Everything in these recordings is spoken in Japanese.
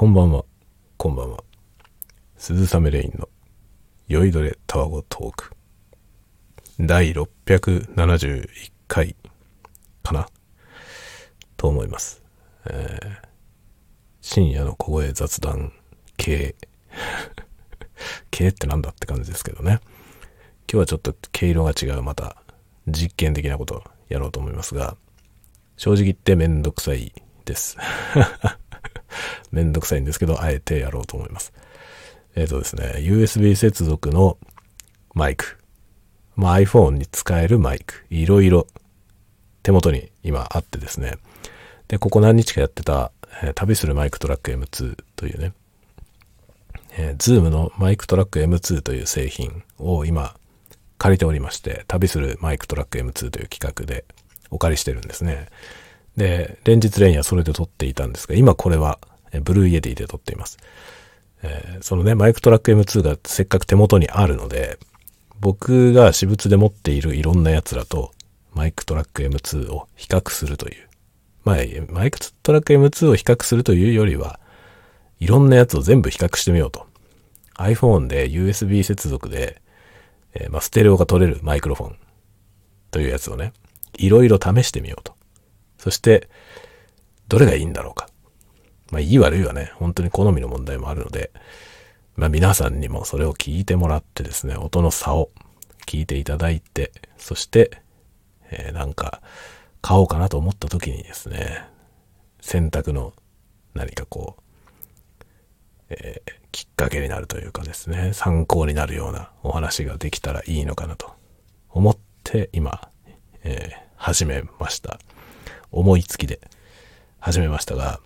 こんばんは、こんばんは。鈴雨レインの酔いどれタワゴトーク。第671回かな？と思います。えー深夜の小声雑談系。系ってなんだって感じですけどね。今日はちょっと毛色が違うまた実験的なことをやろうと思いますが、正直言ってめんどくさいです。めんどくさいんですけど、あえてやろうと思います。えっ、とですね、USB 接続のマイク。まあ、iPhone に使えるマイク。いろいろ手元に今あってですね。で、ここ何日かやってた、えー旅するマイクトラック M2 というね、えー、Zoom のマイクトラック M2 という製品を今借りておりまして、旅するマイクトラック M2 という企画でお借りしてるんですね。で、連日連夜それで撮っていたんですが、今これは、 Blue Yeti で撮っています。えーそのね、マイクトラック M2 がせっかく手元にあるので、僕が私物で持っているいろんなやつらとマイクトラック M2 を比較するという。まあ、マイクトラック M2 を比較するというよりは、いろんなやつを全部比較してみようと。iPhone で USB 接続で、えーまあ、ステレオが取れるマイクロフォンというやつをね、いろいろ試してみようと。そして、どれがいいんだろうか。まあ、いい悪いはね、本当に好みの問題もあるので、まあ、皆さんにもそれを聞いてもらってですね、音の差を聞いていただいて、そして、えーなんか、買おうかなと思った時にですね、選択の何かこう、えーきっかけになるというかですね、参考になるようなお話ができたらいいのかなと思って今、えー始めました。思いつきで始めましたが、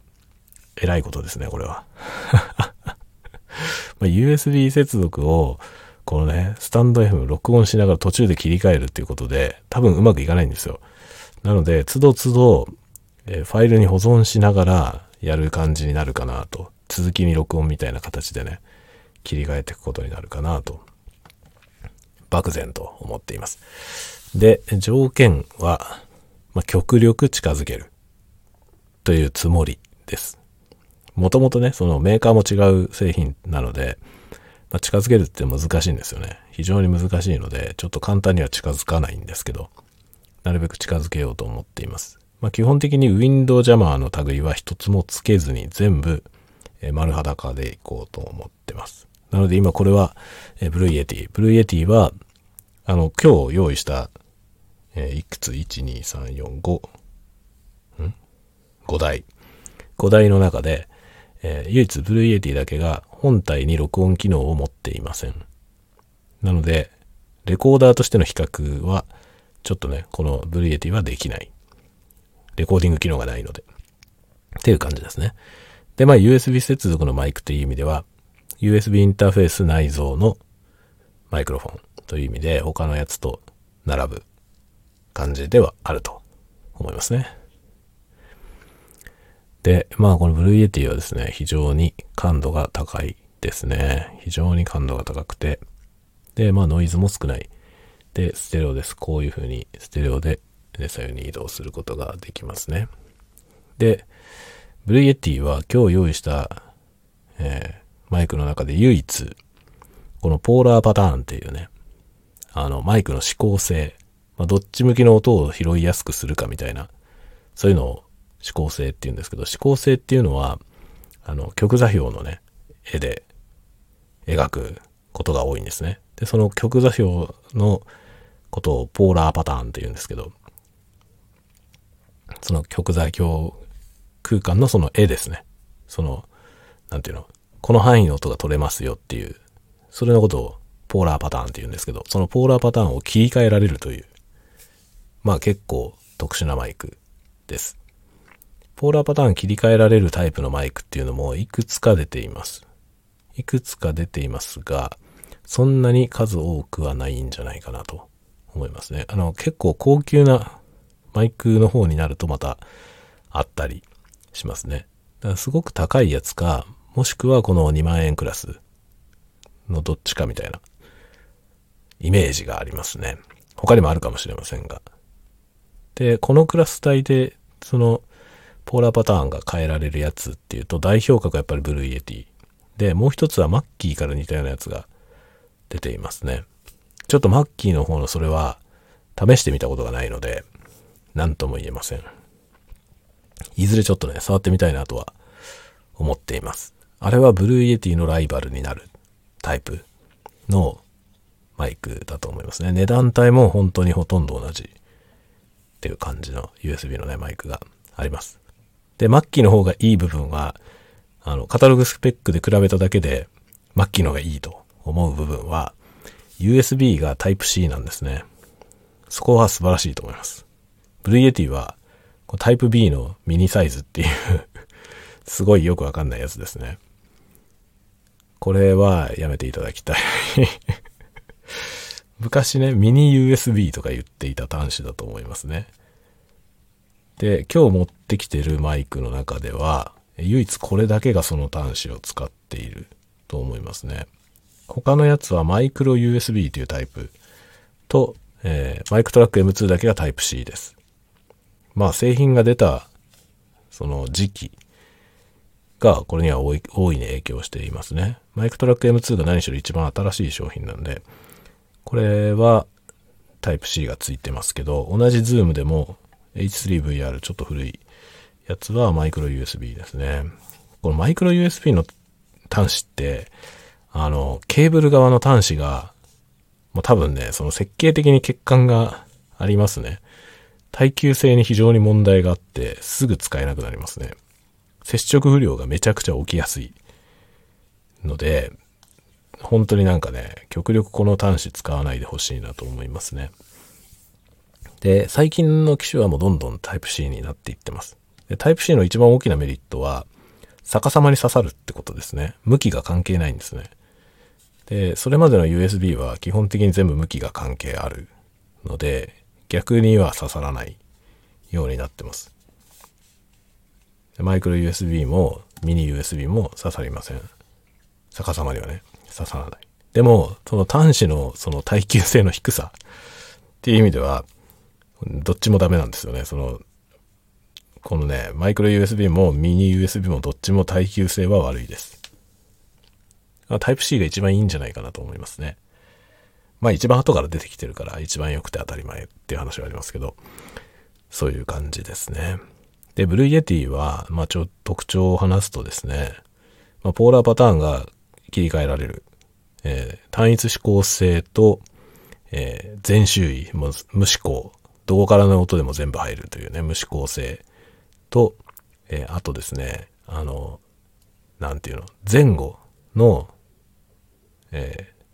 えらいことですね、これは。ま USB 接続を、このね、スタンド FM 録音しながら途中で切り替えるっていうことで、多分うまくいかないんですよ。なので、つどつど、えファイルに保存しながらやる感じになるかなと。続きに録音みたいな形でね、切り替えていくことになるかなと。漠然と思っています。で、条件は、まあ、極力近づける。というつもりです。もともとね、そのメーカーも違う製品なので、まあ、近づけるって難しいんですよね。非常に難しいので、ちょっと簡単には近づかないんですけど、なるべく近づけようと思っています。まあ、基本的にウィンドウジャマーの類は一つもつけずに全部、え丸裸でいこうと思ってます。なので今これは、え Blue Yeti。Blue Yeti は、あの、今日用意した、えーいくつ ?1、2、3、4、5、ん ?5 台。5台の中で、えー唯一 Blue Yeti だけが本体に録音機能を持っていません。なので、レコーダーとしての比較は、ちょっとね、この Blue Yeti はできない。レコーディング機能がないので。っていう感じですね。で、まあ USB 接続のマイクという意味では、USB インターフェース内蔵のマイクロフォンという意味で他のやつと並ぶ感じではあると思いますね。で、まあこの Blue Yeti はですね、非常に感度が高いですね。非常に感度が高くて、で、まあノイズも少ない。で、ステレオです。こういう風にステレオでで左右に移動することができますね。で、 Blue Yeti は今日用意した、えーマイクの中で唯一、このポーラーパターンっていうね、あの、マイクの指向性、まあ、どっち向きの音を拾いやすくするかみたいな、そういうのを指向性って言うんですけど、指向性っていうのは、あの、極座標のね、絵で描くことが多いんですね。で、その曲座標のことをポーラーパターンって言うんですけど、その曲座標空間のその絵ですね。その、なんていうの、この範囲の音が取れますよっていう、それのことをポーラーパターンって言うんですけど、そのポーラーパターンを切り替えられるという、まあ結構特殊なマイクです。ポーラーパターン切り替えられるタイプのマイクっていうのもいくつか出ています。いくつか出ていますが、そんなに数多くはないんじゃないかなと思いますね。あの、結構高級なマイクの方になるとまたあったりしますね。だからすごく高いやつか、もしくはこの2万円クラスのどっちかみたいなイメージがありますね。他にもあるかもしれませんが。で、このクラス帯で、その、ポーラーパターンが変えられるやつっていうと、代表格はやっぱり Blue Yeti。で、もう一つは Mackie から似たようなやつが出ていますね。ちょっと Mackie の方のそれは試してみたことがないので、何とも言えません。いずれちょっとね、触ってみたいなとは思っています。あれは Blue Yeti のライバルになるタイプのマイクだと思いますね。値段帯も本当にほとんど同じっていう感じの USB のね、マイクがあります。で、マッキーの方がいい部分は、あの、カタログスペックで比べただけで、マッキーの方がいいと思う部分は、USB が Type-C なんですね。そこは素晴らしいと思います。ブルイエティは、タイプ B のミニサイズっていう すごいよくわかんないやつですね。これはやめていただきたい昔ね、ミニ USB とか言っていた端子だと思いますね。で、今日持ってきてるマイクの中では、唯一これだけがその端子を使っていると思いますね。他のやつはマイクロ USB というタイプと、えー、マイクトラック M2 だけがタイプ C です。まあ製品が出たその時期がこれには大い大いに影響していますね。 MicTrak M2 が何しろ一番新しい商品なんで、これはタイプ C がついてますけど、同じ ZOOM でも H3VR ちょっと古いやつはマイクロ USB ですね。このマイクロ USB の端子って、あの、ケーブル側の端子が、もう多分ね、その設計的に欠陥がありますね。耐久性に非常に問題があって、すぐ使えなくなりますね。接触不良がめちゃくちゃ起きやすいので、本当になんかね、極力この端子使わないでほしいなと思いますね。で、最近の機種はもうどんどんタイプ C になっていってます。でタイプ C の一番大きなメリットは、逆さまに刺さるってことですね。向きが関係ないんですね。で、それまでの USB は基本的に全部向きが関係あるので、逆には刺さらないようになってます。マイクロ USB もミニ USB も刺さりません。逆さまにはね、刺さらない。でも、その端子のその耐久性の低さっていう意味では、どっちもダメなんですよね。その、このね、マイクロ USB もミニ USB もどっちも耐久性は悪いです。タイプ C が一番いいんじゃないかなと思いますね。まあ一番後から出てきてるから一番良くて当たり前っていう話はありますけど、そういう感じですね。で、 Blue Yeti は、まあちょ、特徴を話すとですね、まあ、ポーラーパターンが切り替えられる。えー、単一指向性と、えー、全周囲、無指向。どこからの音でも全部入るというね、無指向性と、えー、あとですね、あの、なんていうの、前後の、えー、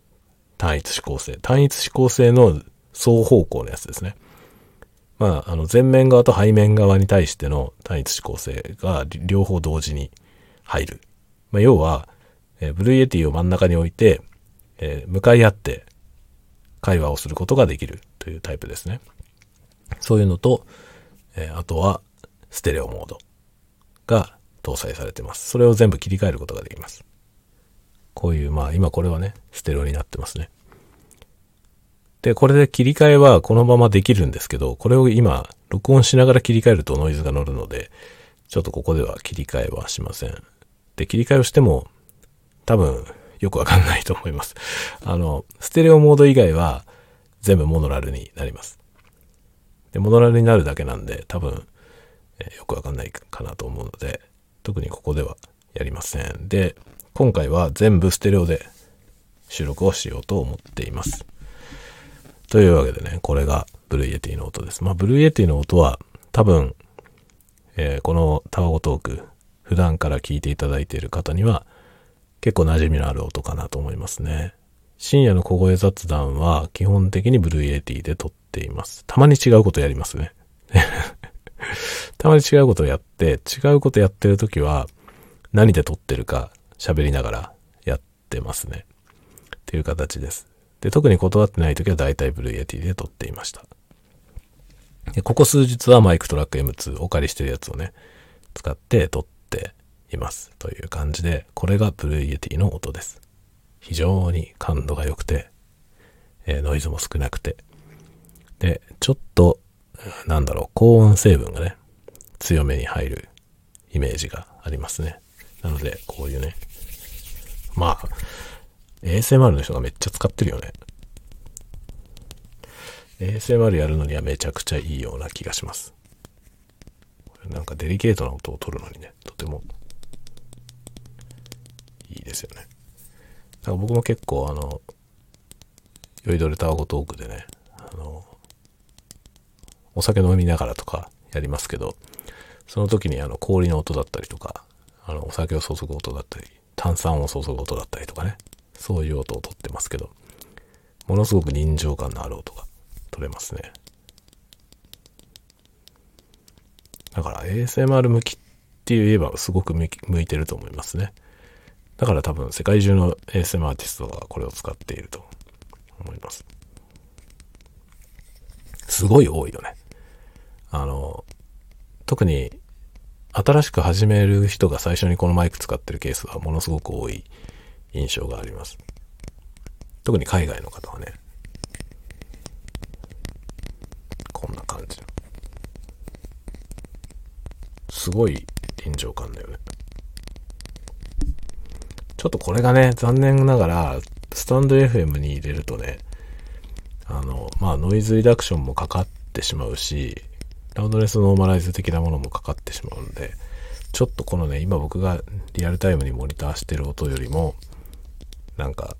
単一指向性。単一指向性の双方向のやつですね。まあ、あの、前面側と背面側に対しての単一指向性が両方同時に入る。まあ、要は、えー、 Blue Yeti を真ん中に置いて、えー、向かい合って会話をすることができるというタイプですね。そういうのと、えー、あとはステレオモードが搭載されてます。それを全部切り替えることができます。こういう、まあ今これはね、ステレオになってますね。で、これで切り替えはこのままできるんですけど、これを今、録音しながら切り替えるとノイズが乗るので、ちょっとここでは切り替えはしません。で、切り替えをしても、多分、よくわかんないと思います。あの、ステレオモード以外は、全部モノラルになります。で、モノラルになるだけなんで、多分、えよくわかんないかなと思うので、特にここではやりません。で、今回は全部ステレオで収録をしようと思っています。というわけでね、これが Blue Yeti の音です。まあ、 Blue Yeti の音は多分、えー、このタワゴトーク、普段から聞いていただいている方には結構馴染みのある音かなと思いますね。深夜の小声雑談は基本的に Blue Yeti で撮っています。たまに違うことやりますね。たまに違うことをやって、違うことやってる時は何で撮ってるか喋りながらやってますね。っていう形です。で、特に断ってない時は大体 Blue Yeti で撮っていました。で、ここ数日はマイクトラック M2 お借りしてるやつをね、使って撮っています。という感じで、これが Blue Yeti の音です。非常に感度が良くて、え、ノイズも少なくて。で、ちょっと、なんだろう、高音成分がね、強めに入るイメージがありますね。なので、こういうね、まあ、ASMR の人がめっちゃ使ってるよね。ASMR やるのにはめちゃくちゃいいような気がします。なんかデリケートな音を取るのにね、とてもいですよね。だから僕も結構あの、酔いどれタワゴトークでね、あの、お酒飲みながらとかやりますけど、その時にあの氷の音だったりとか、あのお酒を注ぐ音だったり、炭酸を注ぐ音だったりとかね、そういう音をとってますけど、ものすごく臨場感のある音が取れますね。だから ASMR 向きって言えばすごく向いてると思いますね。だから多分世界中の ASM アーティストがこれを使っていると思います。すごい多いよね。あの、特に新しく始める人が最初にこのマイク使ってるケースはものすごく多い印象があります。特に海外の方はね。こんな感じ。すごい臨場感だよね。ちょっとこれがね、残念ながら、スタンド FM に入れるとね、あの、まあ、ノイズリダクションもかかってしまうし、ラウドネスノーマライズ的なものもかかってしまうんで、ちょっとこのね、今僕がリアルタイムにモニターしてる音よりも、なんか、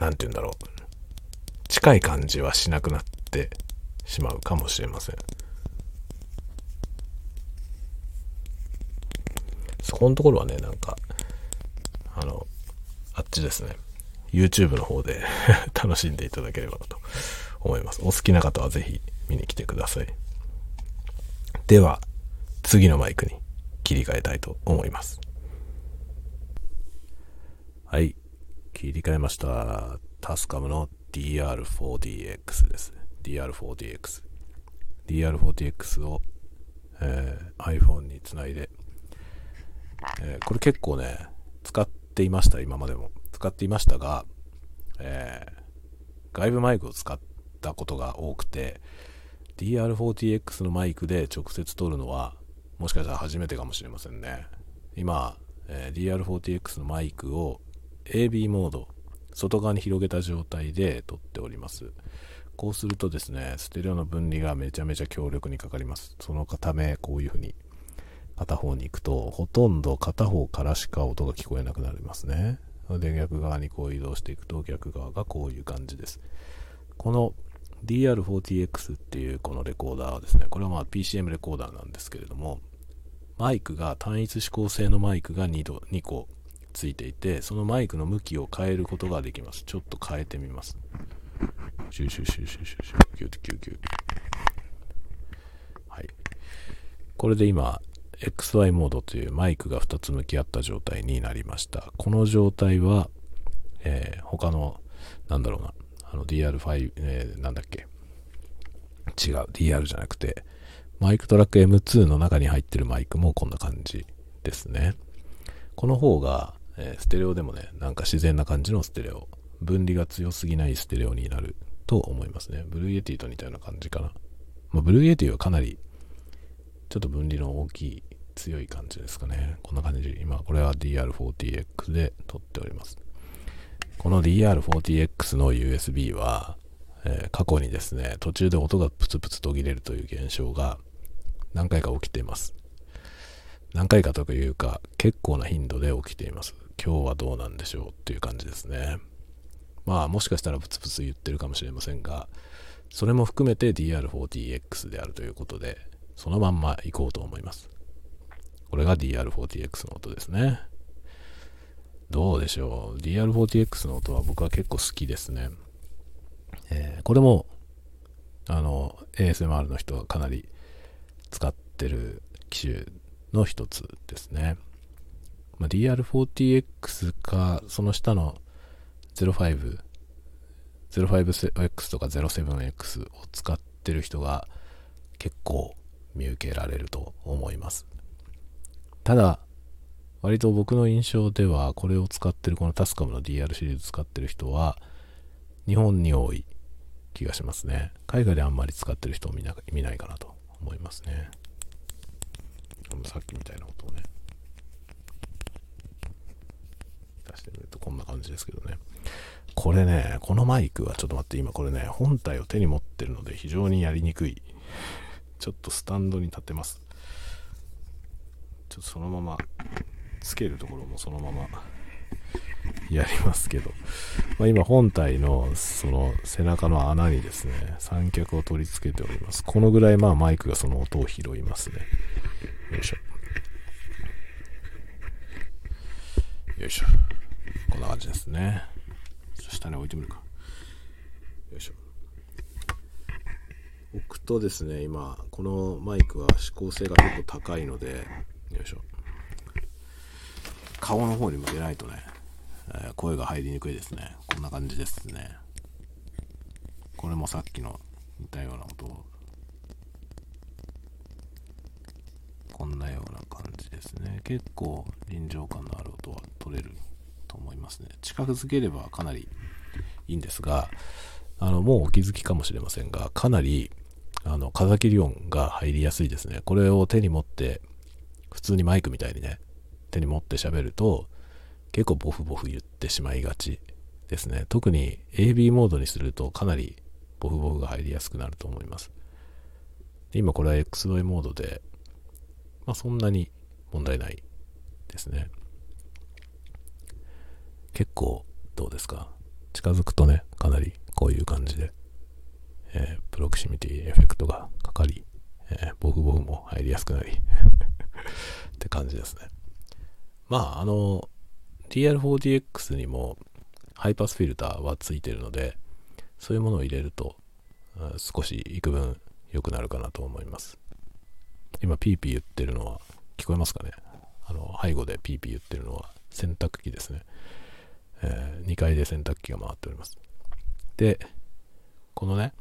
なんて言うんだろう。近い感じはしなくなってしまうかもしれません。そこのところはね、なんか、あの、あっちですね。YouTube の方で 楽しんでいただければなと思います。お好きな方はぜひ見に来てください。では、次のマイクに切り替えたいと思います。はい。切り替えました。タスカムの DR4DX です。DR4DX。DR4DX を、えー、iPhone につないで、えー、これ結構ね、使っていました、今までも。使っていましたが、えー、外部マイクを使ったことが多くて、DR40X のマイクで直接撮るのは、もしかしたら初めてかもしれませんね。今、えー、DR40X のマイクを AB モード、外側に広げた状態で撮っております。こうするとですね、ステレオの分離がめちゃめちゃ強力にかかります。そのため、こういう風に片方に行くと、ほとんど片方からしか音が聞こえなくなりますね。で、逆側にこう移動していくと、逆側がこういう感じです。この DR40X っていうこのレコーダーはですね、これはまあ PCM レコーダーなんですけれども、マイクが単一指向性のマイクが 2, 度2個ついていて、そのマイクの向きを変えることができます。ちょっと変えてみます。シュシュシュシュシュシュ、キュキュキュ。はい。これで今、XY モードというマイクが2つ向き合った状態になりました。この状態は、えー、他の、なんだろうな、あの DR5、えー、なんだっけ。違う、DR じゃなくて、マイクトラック M2 の中に入ってるマイクもこんな感じですね。この方が、えー、ステレオでもね、なんか自然な感じのステレオ。分離が強すぎないステレオになると思いますね。ブルーエティと似たような感じかな。まあ、ブルーエティはかなりちょっと分離の大きい強い感じですかね。こんな感じ。今、これは DR40X で撮っております。この DR40X の USB は、えー、過去にですね、途中で音がプツプツ途切れるという現象が何回か起きています。何回かというか、結構な頻度で起きています。今日はどうなんでしょうっていう感じですね。まあ、もしかしたらプツプツ言ってるかもしれませんが、それも含めて DR40X であるということで、そのまんま行こうと思います。これが DR40X の音ですね。どうでしょう？DR40X の音は僕は結構好きですね。えー、これも、あの、ASMR の人はかなり使ってる機種の一つですね。まあ、DR40X か、その下の05、05X とか 07X を使ってる人が結構見受けられると思います。ただ、割と僕の印象では、これを使ってる、このタスカムの DR シリーズ使ってる人は、日本に多い気がしますね。海外であんまり使ってる人を見な見ないかなと思いますね。さっきみたいな音をね、出してみるとこんな感じですけどね。これね、このマイクはちょっと待って、今これね、本体を手に持ってるので非常にやりにくい。ちょっとスタンドに立てます。ょっとそのまま、つけるところもそのままやりますけど、まあ、今本体のその背中の穴にですね、三脚を取り付けております。このぐらいまあマイクがその音を拾いますね。よいしょ。よいしょ。こんな感じですね。下に置いてみるか。よいしょ。置くとですね、今、このマイクは指向性が結構高いので、よいしょ。顔の方に向けないとね、えー、声が入りにくいですね。こんな感じですね。これもさっきの似たような音をこんなような感じですね。結構臨場感のある音は取れると思いますね。近づければかなりいいんですが、あの、もうお気づきかもしれませんが、かなり、あの、風切り音が入りやすいですね。これを手に持って、普通にマイクみたいにね、手に持って喋ると、結構ボフボフ言ってしまいがちですね。特に AB モードにするとかなりボフボフが入りやすくなると思います。今これは XY モードで、まあそんなに問題ないですね。結構どうですか？近づくとね、かなりこういう感じで、えー、プロクシミティエフェクトがかかり、えー、ボフボフも入りやすくなりって感じですね。まあ、あの、TR4DX にもハイパスフィルターはついてるので、そういうものを入れると、少し幾分良くなるかなと思います。今、ピーピー言ってるのは、聞こえますかね？あの、背後でピーピー言ってるのは洗濯機ですね。えー、2階で洗濯機が回っております。で、このね、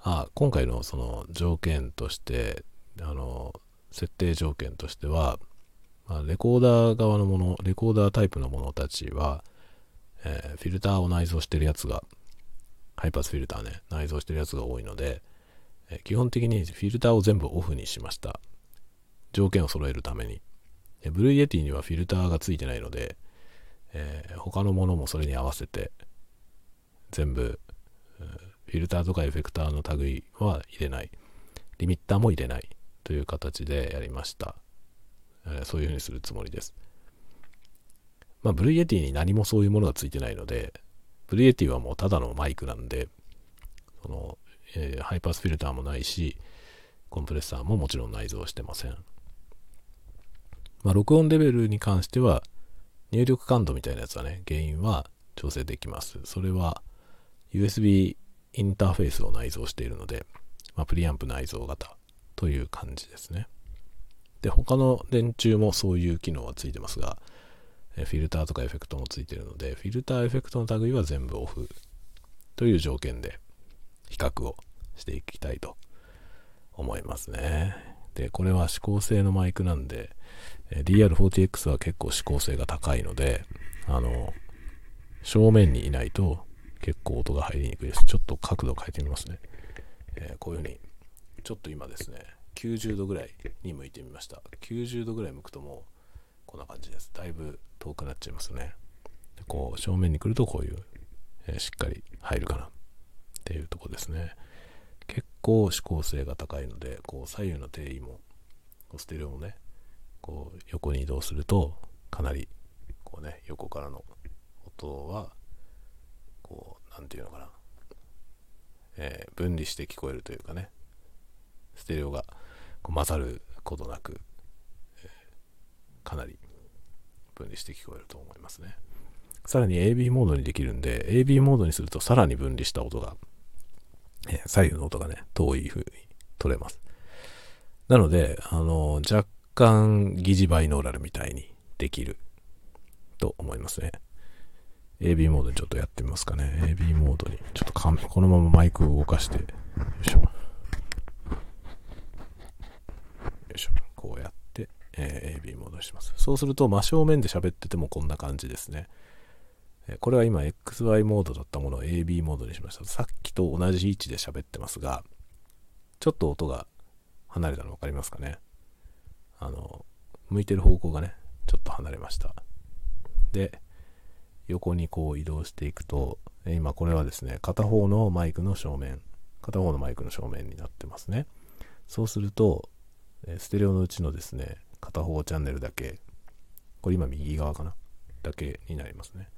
あ今回のその条件として、あの、設定条件としては、まあ、レコーダー側のもの、レコーダータイプのものたちは、えー、フィルターを内蔵してるやつが、ハイパスフィルターね、内蔵してるやつが多いので、えー、基本的にフィルターを全部オフにしました。条件を揃えるためにえ。 Blue Yeti にはフィルターがついてないので、えー、他のものもそれに合わせて、全部、フィルターとかエフェクターの類は入れない。リミッターも入れないという形でやりました。え、そういうふうにするつもりです。まあ、 Blue Yeti に何もそういうものがついてないので、 Blue Yeti はもうただのマイクなんで、その、えー、ハイパスフィルターもないし、コンプレッサーももちろん内蔵してません。まあ、録音レベルに関しては、入力感度みたいなやつはね、原因は調整できます。それは USB インターフェースを内蔵しているので、まあ、プリアンプ内蔵型という感じですね。で、他の電柱もそういう機能はついてますが、フィルターとかエフェクトもついてるので、フィルターエフェクトの類は全部オフという条件で比較をしていきたいと思いますね。で、これは指向性のマイクなんで、DR40X は結構指向性が高いので、あの、正面にいないと結構音が入りにくいです。ちょっと角度変えてみますね。えー、こういう風に、ちょっと今ですね、90度ぐらいに向いてみました。90度ぐらい向くともう、こんな感じです。だいぶ遠くなっちゃいますね。でこう、正面に来るとこういう、えー、しっかり入るかなっていうとこですね。結構指向性が高いので、こう、左右の定位も、ステレオもね、こう、横に移動すると、かなり、こうね、横からの音は、こう、なんていうのかな、えー、分離して聞こえるというかね、ステレオがこう混ざることなく、えー、かなり分離して聞こえると思いますね。さらに AB モードにできるんで、AB モードにするとさらに分離した音が、えー、左右の音がね、遠い風に取れます。なので、あの、若干疑似バイノーラルみたいにできると思いますね。AB モードにちょっとやってみますかね。AB モードに、ちょっとこのままマイクを動かして、よいしょ。よいしょ。こうやって、えー、AB モードします。そうすると真正面で喋っててもこんな感じですね。これは今 XY モードだったものを AB モードにしました。さっきと同じ位置で喋ってますが、ちょっと音が離れたの分かりますかね。あの、向いてる方向がね、ちょっと離れました。で、横にこう移動していくと、今これはですね、片方のマイクの正面、片方のマイクの正面になってますね。そうすると、ステレオのうちのですね、片方チャンネルだけ、これ今右側かなだけになりますね。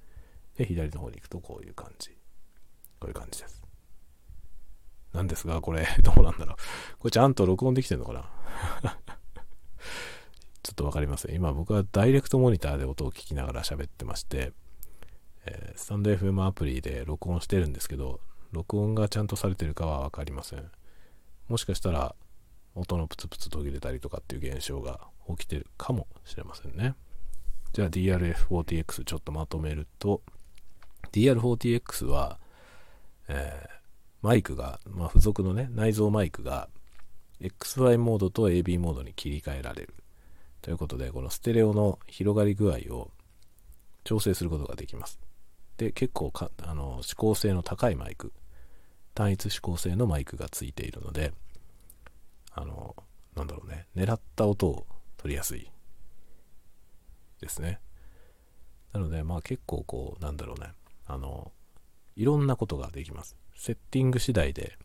で、左の方に行くとこういう感じ。こういう感じです。なんですが、これ、どうなんだろう。これちゃんと録音できてんのかな ちょっとわかりません。今僕はダイレクトモニターで音を聞きながら喋ってまして、えー、スタンド FM アプリで録音してるんですけど、録音がちゃんとされてるかはわかりません。もしかしたら、音のプツプツ途切れたりとかっていう現象が起きてるかもしれませんね。じゃあ DRF40X ちょっとまとめると、DR40X は、えー、マイクが、まあ、付属のね、内蔵マイクが XY モードと AB モードに切り替えられる。ということで、このステレオの広がり具合を調整することができます。で、結構か、あの、指向性の高いマイク、単一指向性のマイクがついているので、あの、なんだろうね、狙った音を取りやすいですね。なので、まあ結構こう、なんだろうね、あの、いろんなことができます。セッティング次第で、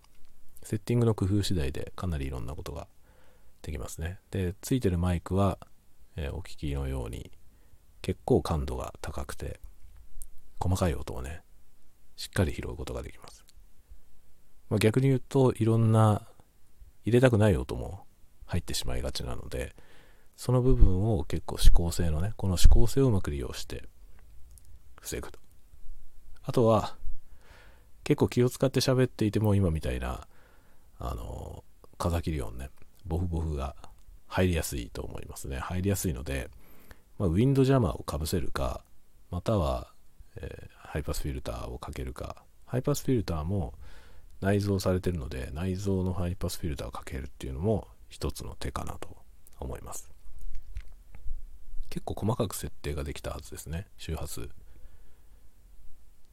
セッティングの工夫次第でかなりいろんなことができますね。で、ついてるマイクは、えー、お聞きのように結構感度が高くて、細かい音をね、しっかり拾うことができます。まあ、逆に言うと、いろんな入れたくない音も入ってしまいがちなので、その部分を結構指向性のね、この指向性をうまく利用して防ぐと。あとは、結構気を使って喋っていても今みたいな、あの、風切り音ね、ボフボフが入りやすいと思いますね。入りやすいので、まあ、ウィンドジャマーをかぶせるか、または、えー、ハイパスフィルターをかけるか、ハイパスフィルターも内蔵されてるので、内蔵のハイパスフィルターをかけるっていうのも一つの手かなと思います。結構細かく設定ができたはずですね、周波数。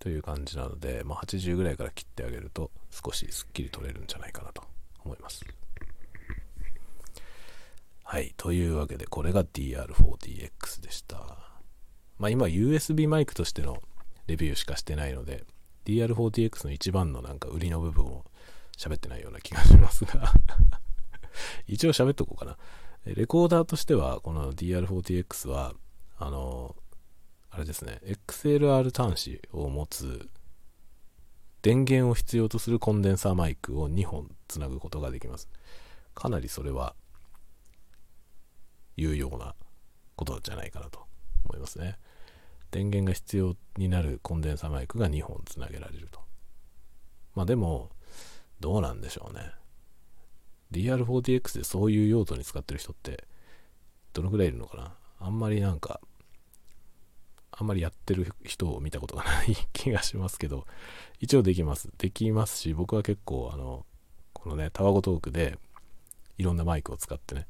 という感じなので、まあ、80ぐらいから切ってあげると少しスッキリ取れるんじゃないかなと思います。はい。というわけで、これが DR40X でした。まあ今 USB マイクとしてのレビューしかしてないので、DR40X の一番のなんか売りの部分を喋ってないような気がしますが 一応喋っとこうかな。レコーダーとしては、この DR40X は、あの、あれですね、XLR 端子を持つ電源を必要とするコンデンサーマイクを2本つなぐことができます。かなりそれは有用なことじゃないかなと思いますね。電源が必要になるコンデンサマイクが2本つなげられると。まあでも、どうなんでしょうね。DR40X でそういう用途に使ってる人ってどのくらいいるのかなあんまりなんかあんまりやってる人を見たことがない 気がしますけど、一応できます。できますし、僕は結構、あの、このね、タワゴトークで、いろんなマイクを使ってね、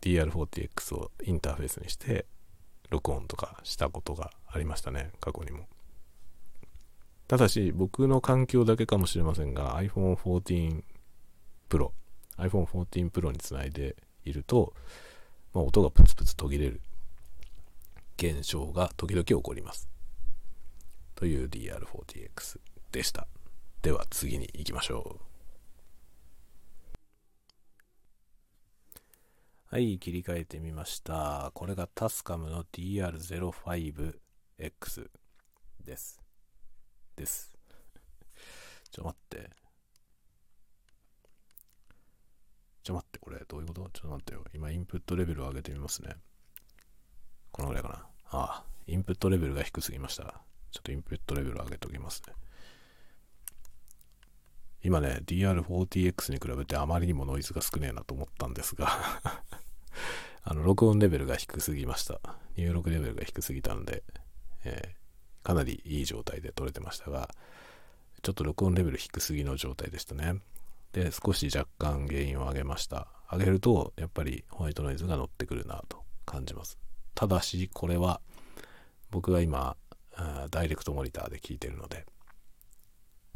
DR40X をインターフェースにして、録音とかしたことがありましたね、過去にも。ただし、僕の環境だけかもしれませんが、iPhone 14 Pro、iPhone 14 Pro につないでいると、まあ、音がプツプツ途切れる現象が時々起こります。という DR40X でした。では次に行きましょう。はい、切り替えてみました。これがタスカムの DR05X です。です。ちょ待って。ちょ待って、これどういうこと？ちょっと待ってよ。今インプットレベルを上げてみますね。このぐらいかな。ああ、インプットレベルが低すぎました。ちょっとインプットレベルを上げておきますね。今ね、DR40X に比べてあまりにもノイズが少ねえなと思ったんですが あの、録音レベルが低すぎました。入力レベルが低すぎたので、えー、かなりいい状態で撮れてましたが、ちょっと録音レベル低すぎの状態でしたね。で、少し若干原因を上げました。上げると、やっぱりホワイトノイズが乗ってくるなと感じます。ただし、これは僕が今、ダイレクトモニターで聞いてるので、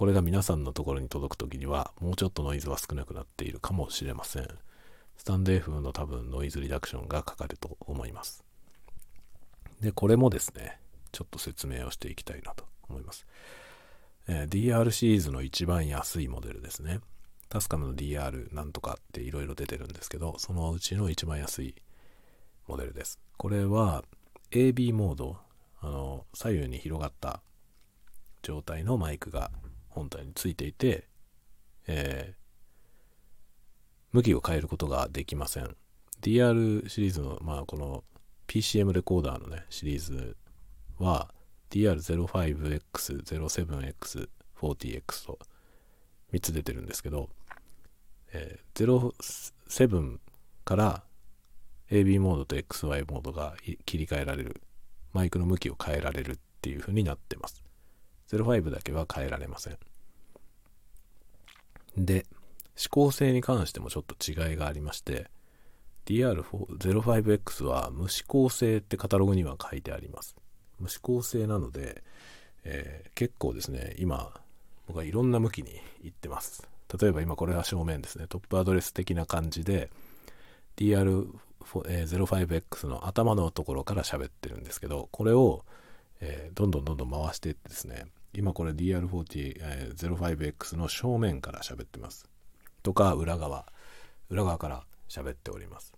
これが皆さんのところに届くときには、もうちょっとノイズは少なくなっているかもしれません。スタンド F の多分ノイズリダクションがかかると思います。で、これもですね、ちょっと説明をしていきたいなと思います。えー、DR シリーズの一番安いモデルですね。タスカムの DR なんとかっていろいろ出てるんですけど、そのうちの一番安いモデルです。これは AB モード、あの、左右に広がった状態のマイクが本体についていて、えー、向きを変えることができません。DR シリーズの、まあ、この PCM レコーダーのね、シリーズは DR05X、07X、40X と3つ出てるんですけど、えー、07から AB モードと XY モードが切り替えられる。マイクの向きを変えられるっていう風になってます。05だけは変えられません。で、指向性に関してもちょっと違いがありまして、DR05X は無指向性ってカタログには書いてあります。無指向性なので、えー、結構ですね、今、僕はいろんな向きに行ってます。例えば今これは正面ですね。トップアドレス的な感じで、DR05X の頭のところから喋ってるんですけど、これを、えー、どんどんどんどん回していってですね、今これ DR40、05X の正面から喋ってます。とか、裏側、裏側から喋っております。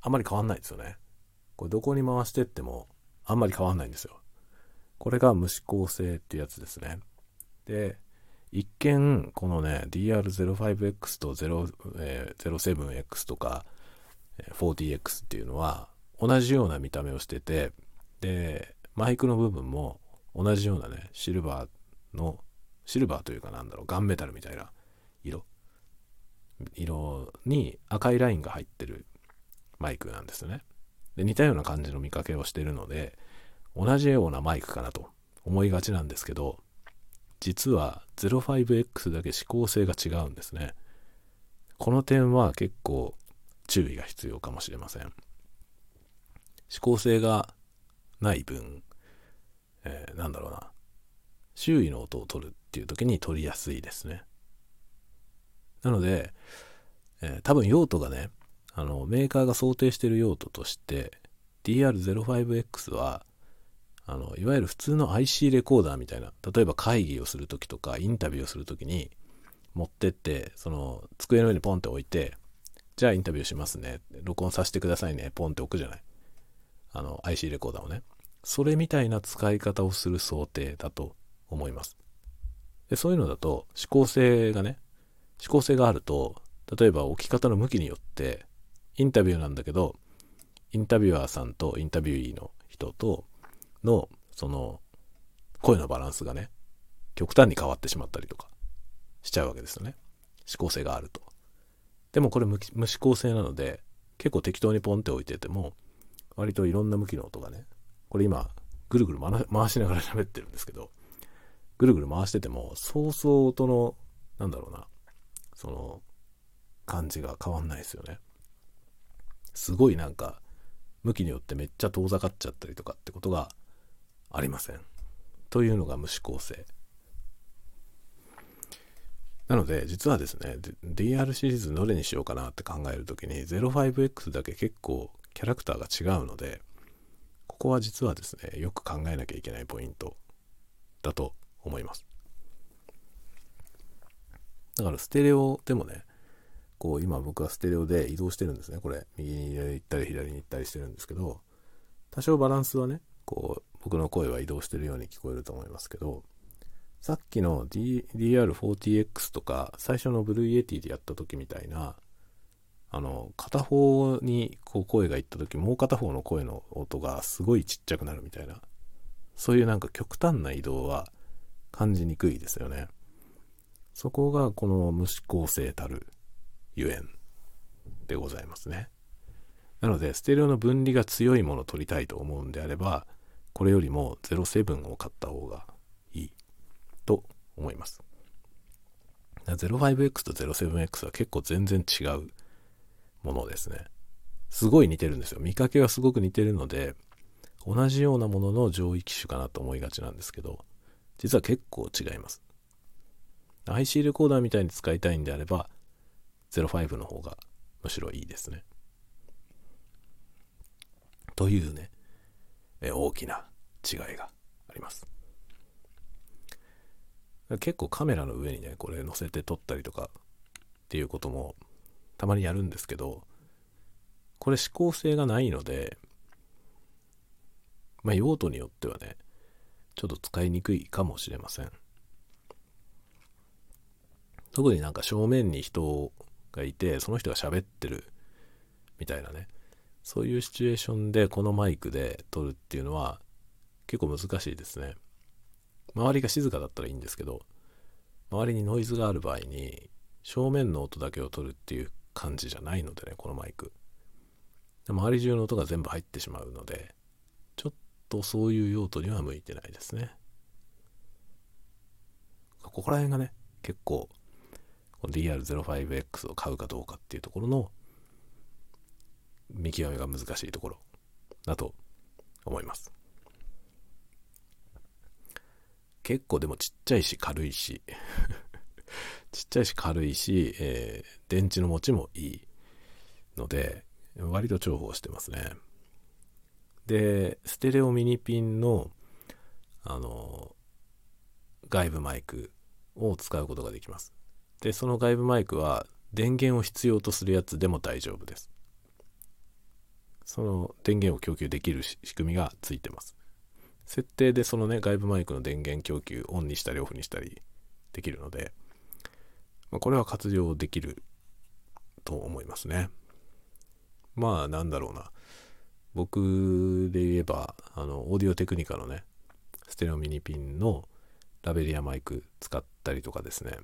あんまり変わんないですよね。これどこに回してっても、あんまり変わんないんですよ。これが無指向性ってやつですね。で、一見、このね、DR05X と0、えー、07X とか 40X っていうのは同じような見た目をしてて、で、マイクの部分も同じようなね、シルバーの、シルバーというかなんだろう、ガンメタルみたいな色。色に赤いラインが入ってるマイクなんですね。で、似たような感じの見かけをしてるので、同じようなマイクかなと思いがちなんですけど、実は 05X だけ指向性が違うんですね。この点は結構注意が必要かもしれません。指向性がない分、えー、なんだろうな。周囲の音を取るっていう時に取りやすいですね。なので、えー、多分用途がね、あの、メーカーが想定してる用途として、DR05X は、あの、いわゆる普通の IC レコーダーみたいな、例えば会議をするときとか、インタビューをするときに、持ってって、その、机の上にポンって置いて、じゃあインタビューしますね。録音させてくださいね。ポンって置くじゃない。あの、IC レコーダーをね。それみたいな使い方をする想定だと思います。でそういうのだと、指向性がね、指向性があると、例えば置き方の向きによって、インタビューなんだけど、インタビュアーさんとインタビューイーの人との、その、声のバランスがね、極端に変わってしまったりとかしちゃうわけですよね。指向性があると。でもこれ無指向性なので、結構適当にポンって置いてても、割といろんな向きの音がね、これ今、ぐるぐる回しながら 喋ってるんですけど、ぐるぐる回してても、そうそう音の、なんだろうな、その、感じが変わんないですよね。すごいなんか、向きによってめっちゃ遠ざかっちゃったりとかってことがありません。というのが無指向性。なので、実はですね、DR シリーズどれにしようかなって考えるときに、05X だけ結構キャラクターが違うので、ここは実はですね、よく考えなきゃいけないポイントだと思います。だからステレオでもね、こう今僕はステレオで移動してるんですね。これ、右に行ったり左に行ったりしてるんですけど、多少バランスはね、こう僕の声は移動してるように聞こえると思いますけど、さっきの D、DR40X とか、最初の Blue Yeti でやった時みたいな、あの、片方にこう声がいった時、もう片方の声の音がすごいちっちゃくなるみたいな、そういうなんか極端な移動は感じにくいですよね。そこがこの無指向性たるゆえんでございますね。なので、ステレオの分離が強いものを取りたいと思うんであれば、これよりも07を買った方がいいと思います。05X と 07X は結構全然違うものですね。すごい似てるんですよ。見かけはすごく似てるので、同じようなものの上位機種かなと思いがちなんですけど、実は結構違います。IC レコーダーみたいに使いたいんであれば、05の方がむしろいいですね。というね、え大きな違いがあります。結構カメラの上にね、これ載せて撮ったりとかっていうこともたまにやるんですけど、これ指向性がないので、まあ用途によってはね、ちょっと使いにくいかもしれません。特になんか正面に人がいて、その人が喋ってるみたいなね、そういうシチュエーションでこのマイクで撮るっていうのは結構難しいですね。周りが静かだったらいいんですけど、周りにノイズがある場合に正面の音だけを取るっていう感じじゃないのでね、このマイク。周り中の音が全部入ってしまうので、ちょっとそういう用途には向いてないですね。ここら辺がね、結構、DR05X を買うかどうかっていうところの見極めが難しいところだと思います。結構でもちっちゃいし軽いしちっちゃいし軽いし、えー、電池の持ちもいいので、割と重宝してますね。で、ステレオミニピンの、あの、外部マイクを使うことができます。で、その外部マイクは電源を必要とするやつでも大丈夫です。その電源を供給できる仕組みがついてます。設定でそのね、外部マイクの電源供給オンにしたりオフにしたりできるので、まあ、これは活用できると思いますね。まあなんだろうな。僕で言えば、あの、オーディオテクニカのね、ステレオミニピンのラベリアマイク使ったりとかですね。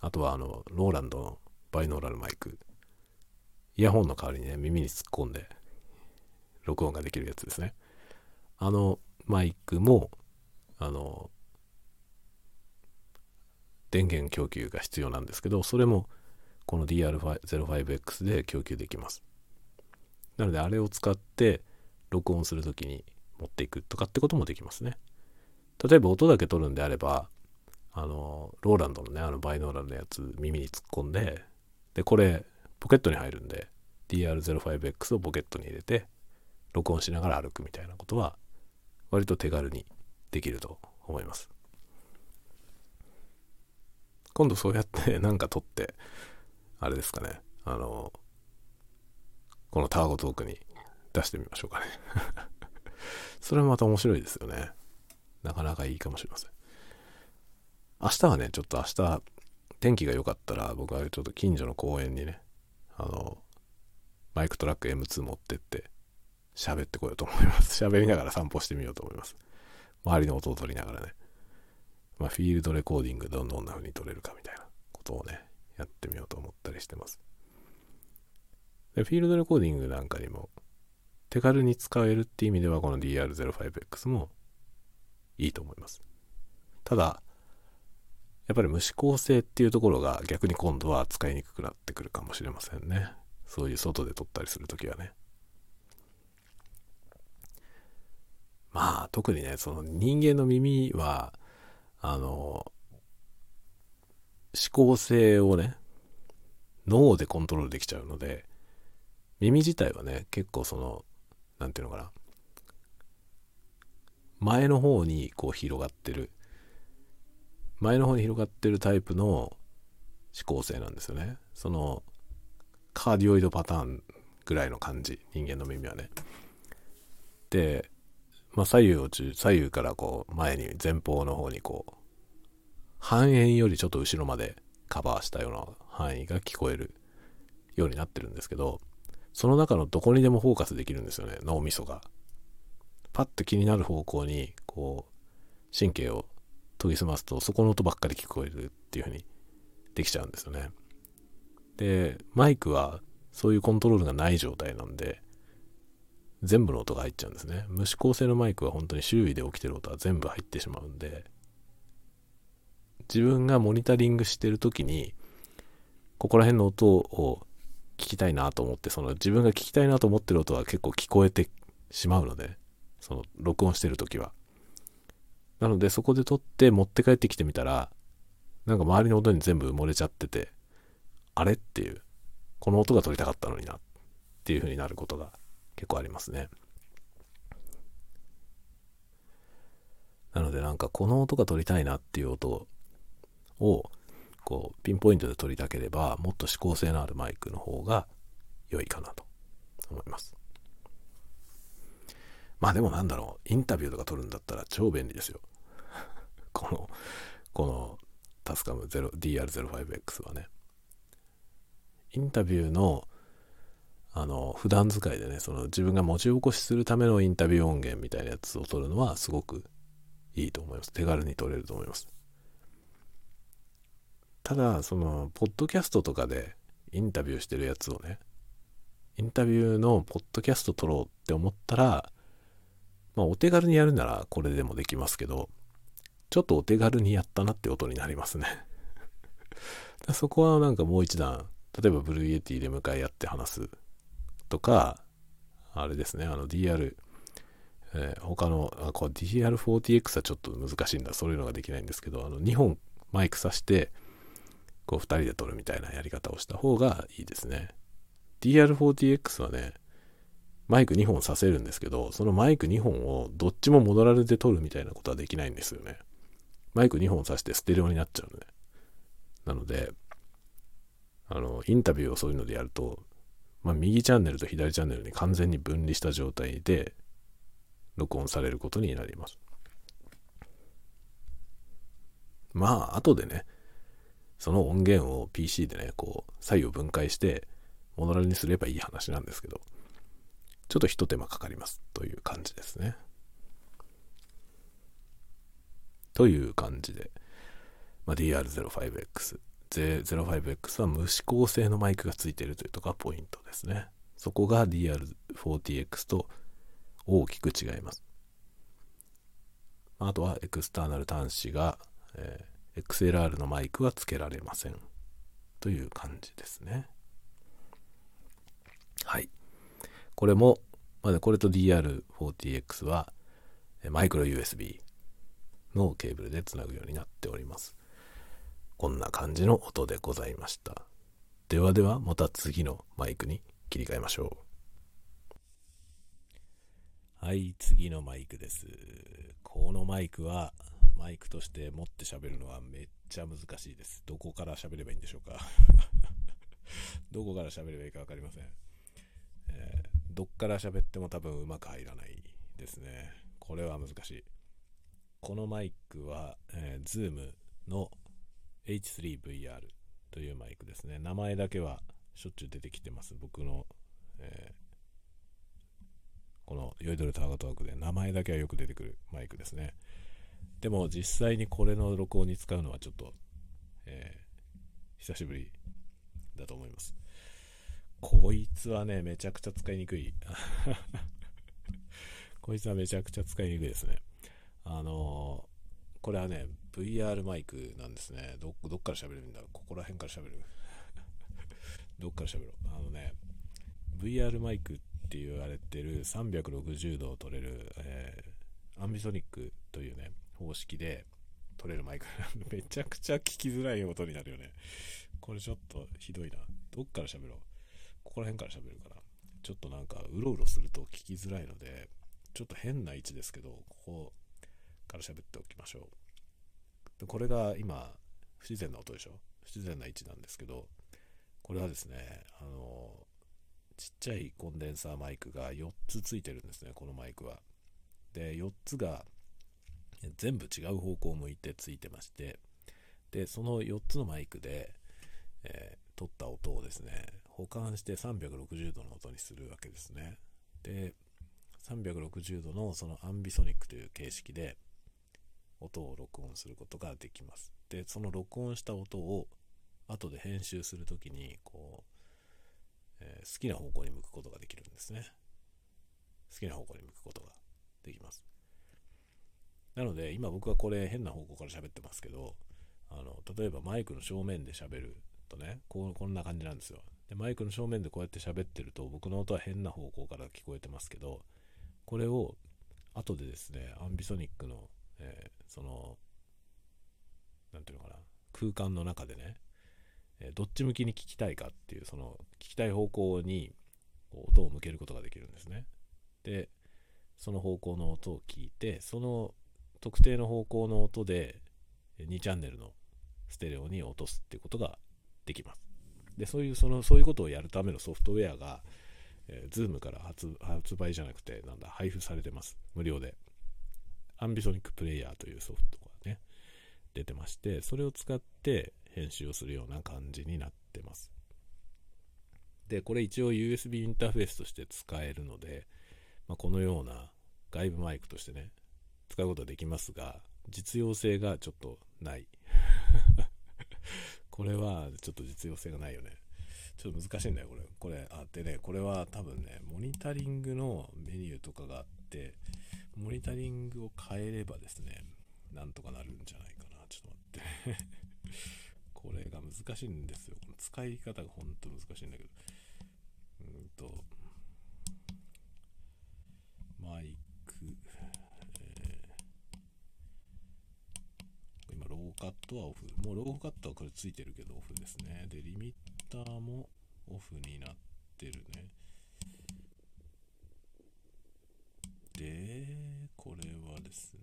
あとはあの、ローランドのバイノーラルマイク。イヤホンの代わりにね、耳に突っ込んで、録音ができるやつですね。あのマイクも、あの、電源供給が必要なんですけど、それもこの DR05X で供給できます。なのであれを使って録音するときに持っていくとかってこともできますね。例えば音だけ取るんであれば、あの、ローランドのね、あのバイノーラルのやつ耳に突っ込んで、で、これポケットに入るんで、DR05X をポケットに入れて、録音しながら歩くみたいなことは、割と手軽にできると思います。今度そうやって なんか撮って、あれですかね、あの、このタワゴトークに出してみましょうかね。それはまた面白いですよね。なかなかいいかもしれません。明日はね、ちょっと明日、天気が良かったら、僕はちょっと近所の公園にね、あの、マイクトラック M2 持ってって、喋ってこようと思います。喋りながら散歩してみようと思います。周りの音を取りながらね。まあ、フィールドレコーディングどんな風に撮れるかみたいなことをね、やってみようと思ったりしてます。で、フィールドレコーディングなんかにも手軽に使えるっていう意味ではこの DR05X もいいと思います。ただ、やっぱり無指向性っていうところが逆に今度は使いにくくなってくるかもしれませんね。そういう外で撮ったりするときはね。まあ特にね、その人間の耳はあの、思考性をね、脳でコントロールできちゃうので、耳自体はね、結構その、なんていうのかな、前の方にこう広がってる、前の方に広がってるタイプの思考性なんですよね。その、カーディオイドパターンぐらいの感じ、人間の耳はね。で、まあ、左右を中、左右からこう、前に、前方の方にこう、半円よりちょっと後ろまでカバーしたような範囲が聞こえるようになってるんですけど、その中のどこにでもフォーカスできるんですよね、脳みそが。パッと気になる方向に、こう、神経を研ぎ澄ますと、そこの音ばっかり聞こえるっていう風にできちゃうんですよね。で、マイクはそういうコントロールがない状態なんで、全部の音が入っちゃうんですね。無指向性のマイクは本当に周囲で起きてる音は全部入ってしまうんで、自分がモニタリングしてる時に、ここら辺の音を聞きたいなと思って、その自分が聞きたいなと思ってる音は結構聞こえてしまうので、その録音してる時は。なのでそこで撮って持って帰ってきてみたら、なんか周りの音に全部埋もれちゃってて、あれっていう。この音が取りたかったのになっていう風になることが結構ありますね。なのでなんかこの音が取りたいなっていう音ををこうピンポイントで取りたければもっと指向性のあるマイクの方が良いかなと思います。まあでもなんだろう、インタビューとか撮るんだったら超便利ですよ。この、このタスカム DR05X はね。インタビューの、あの、普段使いでね、その自分が文字起こしするためのインタビュー音源みたいなやつを撮るのはすごくいいと思います。手軽に撮れると思います。ただ、その、ポッドキャストとかでインタビューしてるやつをね、インタビューのポッドキャスト撮ろうって思ったら、まあお手軽にやるならこれでもできますけど、ちょっとお手軽にやったなって音になりますね そこはなんかもう一段、例えば Blue Yeti で向かい合って話すとか、あれですね、あの DR、えー、他の、あ、こ DR40X はちょっと難しいんだ。そういうのができないんですけど、あの2本マイクさして、こう2人で撮るみたいなやり方をした方がいいですね。DR40X はね、マイク2本させるんですけど、そのマイク2本をどっちもモノラルで撮るみたいなことはできないんですよね。マイク2本さしてステレオになっちゃうので。なので、あの、インタビューをそういうのでやると、まあ、右チャンネルと左チャンネルに完全に分離した状態で録音されることになります。まあ、後でね、その音源を PC でね、こう、左右分解して、モノラルにすればいい話なんですけど、ちょっと一手間かかりますという感じですね。という感じで、まあ、DR05X。05X は無指向性のマイクがついているというとこがポイントですね。そこが DR40X と大きく違います。あとはエクスターナル端子が、えー、XLR のマイクはつけられません。という感じですね。はい。これも、まだこれと DR40X はマイクロ USB のケーブルでつなぐようになっております。こんな感じの音でございました。ではではまた次のマイクに切り替えましょう。はい、次のマイクです。このマイクはマイクとして持って喋るのはめっちゃ難しいです。どこから喋ればいいんでしょうか？どこから喋ればいいか分かりません。えーどっから喋っても多分うまく入らないですね。これは難しい。このマイクは、えー、Zoom の H3VR というマイクですね。名前だけはしょっちゅう出てきてます。僕の、えー、この酔いどれターガトワークで名前だけはよく出てくるマイクですね。でも実際にこれの録音に使うのはちょっと、えー、久しぶりだと思います。こいつはね、めちゃくちゃ使いにくい。こいつはめちゃくちゃ使いにくいですね。あのー、これはね、VR マイクなんですね。ど、どっから喋るんだろう？ここら辺から喋る。どっから喋ろう？あのね、VR マイクって言われてる360度を撮れる、えー、アンビソニックというね、方式で撮れるマイク。めちゃくちゃ聞きづらい音になるよね。これちょっとひどいな。どっから喋ろう。ここら辺から喋るから、ちょっとなんかうろうろすると聞きづらいので、ちょっと変な位置ですけど、ここから喋っておきましょう。でこれが今、不自然な音でしょ？不自然な位置なんですけど、これはですね、あの、ちっちゃいコンデンサーマイクが4つついてるんですね、このマイクは。で、4つが全部違う方向を向いてついてまして、で、その4つのマイクで、えー、撮った音をですね、保管して360度の音にするわけですね。で、360度のそのアンビソニックという形式で音を録音することができます。で、その録音した音を後で編集するときに、こう、えー、好きな方向に向くことができるんですね。好きな方向に向くことができます。なので、今僕はこれ変な方向から喋ってますけど、あの、例えばマイクの正面で喋るとね、こうこんな感じなんですよ。で、マイクの正面でこうやって喋ってると、僕の音は変な方向から聞こえてますけど、これを後でですね、アンビソニックの、えー、その、なんていうのかな、空間の中でね、えどっち向きに聞きたいかっていうその聞きたい方向に音を向けることができるんですねでその方向の音を聞いてその特定の方向の音で2チャンネルのステレオに落とすっていうことができます。でそういうそのそういうことをやるためのソフトウェアが、えー、Zoom から発発売じゃなくてなんだ配布されてます。無料で。アンビソニックプレイヤーというソフトがね出てましてそれを使って編集をするような感じになってます。でこれ一応 USB インターフェースとして使えるので、まあ、このような外部マイクとしてね使うことができますが実用性がちょっとない これはちょっと実用性がないよね。ちょっと難しいんだよ、これ。これ、あ、でね、これは多分ね、モニタリングのメニューとかがあって、モニタリングを変えればですね、なんとかなるんじゃないかな。ちょっと待って これが難しいんですよ。この使い方が本当難しいんだけど。うんと、マイク、ローカットはオフ。もうローカットはこれついてるけどオフですね。で、リミッターもオフになってるね。で、これはですね。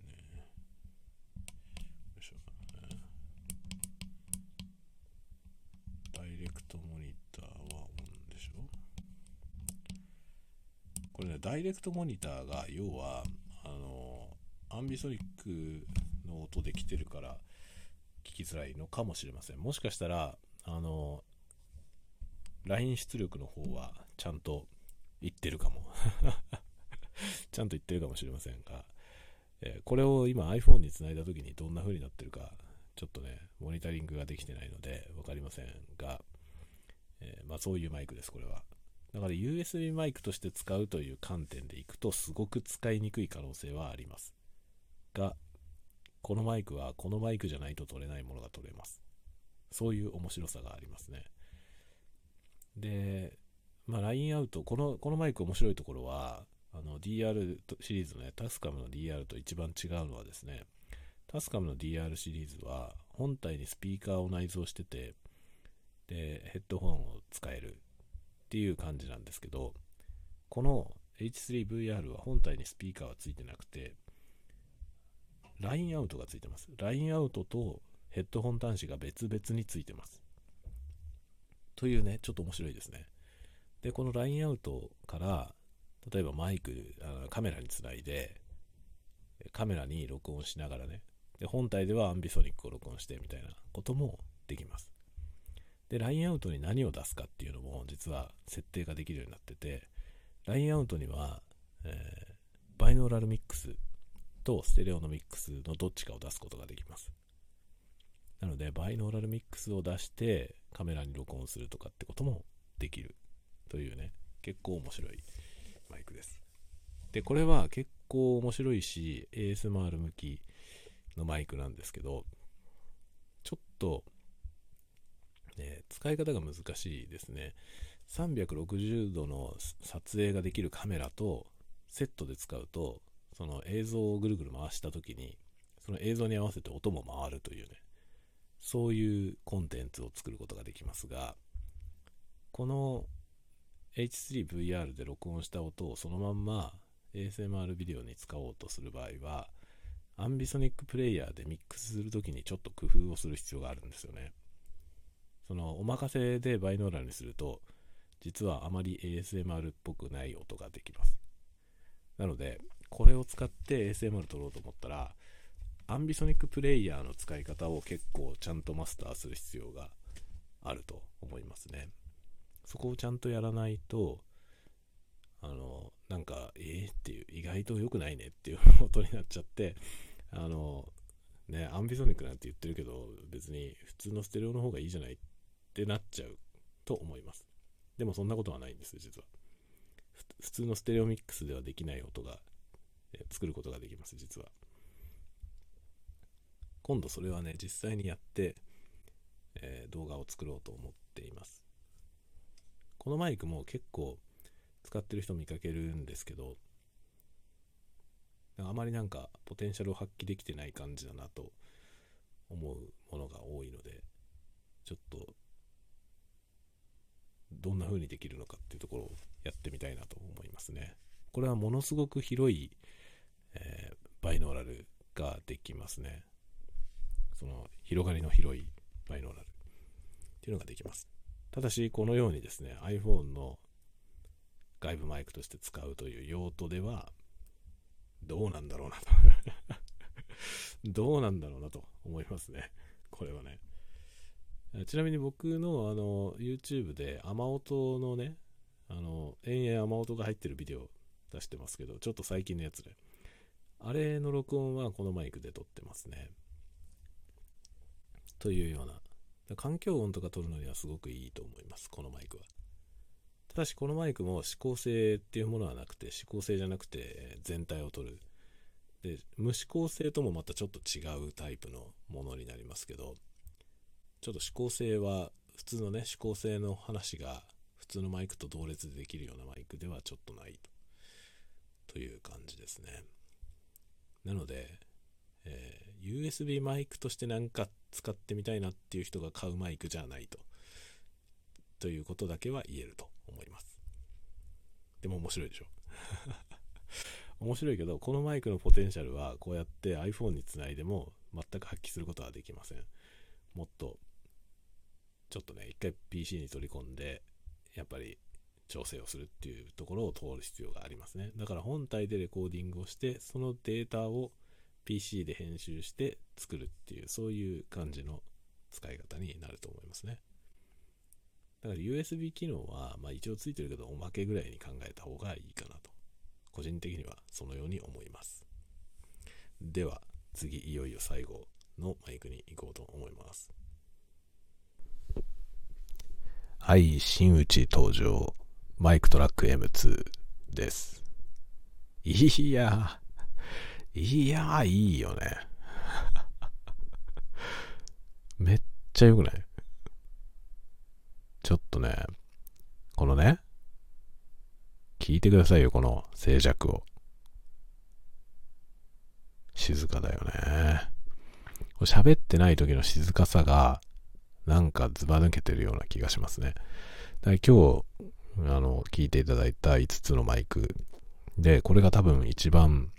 よいしょ。ダイレクトモニターはオンでしょこれね、ダイレクトモニターが要は、あの、アンビソニックの音で来てるから、きづらいのかもしれません。もしかしたら、あの、LINE 出力の方はちゃんと言ってるかも。ちゃんと言ってるかもしれませんが、えー、これを今 iPhone につないだ時にどんな風になってるか、ちょっとね、モニタリングができてないので分かりませんが、えー、まあそういうマイクです、これは。だから USB マイクとして使うという観点でいくとすごく使いにくい可能性はあります。が、このマイクはこのマイクじゃないと撮れないものが撮れます。そういう面白さがありますね。で、まあ、ラインアウト、この、このマイク面白いところは、あの、DR シリーズのね、タスカムの DR と一番違うのはですね、タスカムの DR シリーズは、本体にスピーカーを内蔵してて、で、ヘッドホンを使えるっていう感じなんですけど、この H3VR は本体にスピーカーはついてなくて、ラインアウトがついてます。ラインアウトとヘッドホン端子が別々についてます。というね、ちょっと面白いですね。で、このラインアウトから、例えばマイク、あのカメラにつないで、カメラに録音しながらね、で、本体ではアンビソニックを録音してみたいなこともできます。で、ラインアウトに何を出すかっていうのも実は設定ができるようになってて、ラインアウトには、えー、バイノーラルミックスとステレオのミックスのどっちかを出すことができます。なので、バイノーラルミックスを出してカメラに録音するとかってこともできるというね、結構面白いマイクです。で、これは結構面白いし、ASMR 向きのマイクなんですけど、ちょっと、ね、使い方が難しいですね。360度の撮影ができるカメラとセットで使うとその映像をぐるぐる回した時に、その映像に合わせて音も回るというね、そういうコンテンツを作ることができますが、この H3VR で録音した音をそのまんま ASMR ビデオに使おうとする場合は、アンビソニックプレイヤーでミックスするときにちょっと工夫をする必要があるんですよね。そのお任せでバイノーラルにすると、実はあまり ASMR っぽくない音ができます。なので、これを使って ASMR 撮ろうと思ったら、アンビソニックプレイヤーの使い方を結構ちゃんとマスターする必要があると思いますね。そこをちゃんとやらないと、あの、なんか、えー、っていう、意外と良くないねっていう音になっちゃって、あの、ね、アンビソニックなんて言ってるけど、別に普通のステレオの方がいいじゃないってなっちゃうと思います。でもそんなことはないんです、実は。普通のステレオミックスではできない音が作ることができます、実は。今度それはね、実際にやって、えー、動画を作ろうと思っています。このマイクも結構使ってる人見かけるんですけど、あまりなんかポテンシャルを発揮できてない感じだなと思うものが多いので、ちょっとどんな風にできるのかっていうところをやってみたいなと思いますね。これはものすごく広い、えー、バイノーラルができますね。その広がりの広いバイノーラルっていうのができます。ただし、このようにですね、iPhone の外部マイクとして使うという用途では、どうなんだろうなと どうなんだろうなと思いますね。これはね。ちなみに僕のあの YouTube で雨音のね、あの、延々雨音が入ってるビデオ出してますけど、ちょっと最近のやつで。あれの録音はこのマイクで撮ってますね。というような。環境音とか撮るのにはすごくいいと思います、このマイクは。ただしこのマイクも指向性っていうものはなくて、指向性じゃなくて全体を撮る。で、無指向性ともまたちょっと違うタイプのものになりますけど、ちょっと指向性は普通のね、指向性の話が普通のマイクと同列でできるようなマイクではちょっとないとという感じですね。なので、えー、USB マイクとしてなんか使ってみたいなっていう人が買うマイクじゃないと。ということだけは言えると思います。でも面白いでしょ 面白いけど、このマイクのポテンシャルはこうやって iPhone につないでも全く発揮することはできません。もっと、ちょっとね、一回 PC に取り込んで、やっぱり調整をするっていうところを通る必要がありますね。だから本体でレコーディングをして、そのデータを PC で編集して作るっていう、そういう感じの使い方になると思いますね。だから USB 機能は、まあ一応ついてるけど、おまけぐらいに考えた方がいいかなと。個人的にはそのように思います。では、次、いよいよ最後のマイクに行こうと思います。はい、新内登場。マイクトラック M2 です。いや、いや、いいよね。めっちゃ良くない？ちょっとね、このね、聞いてくださいよ、この静寂を。静かだよね。喋ってない時の静かさが、なんかズバ抜けてるような気がしますね。だから今日、あの、聞いていただいた5つのマイクで、これが多分一番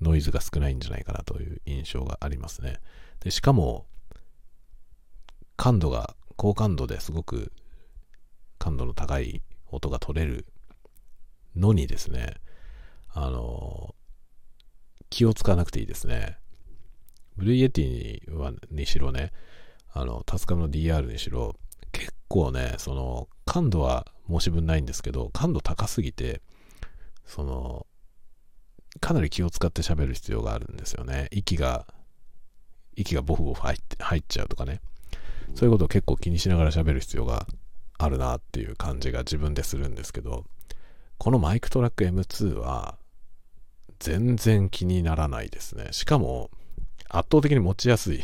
ノイズが少ないんじゃないかなという印象がありますね。で、しかも、感度が、高感度ですごく感度の高い音が取れるのにですね、あの、気を使わなくていいですね。 Blue Yeti はにしろね、あの、 TASCAM の DR にしろ、結構ね、その、感度は申し分ないんですけど、感度高すぎて、その、かなり気を使って喋る必要があるんですよね。息が、息がボフボフ入って入っちゃうとかね。そういうことを結構気にしながら喋る必要があるなっていう感じが自分でするんですけど、このマイクトラック M2 は全然気にならないですね。しかも圧倒的に持ちやすい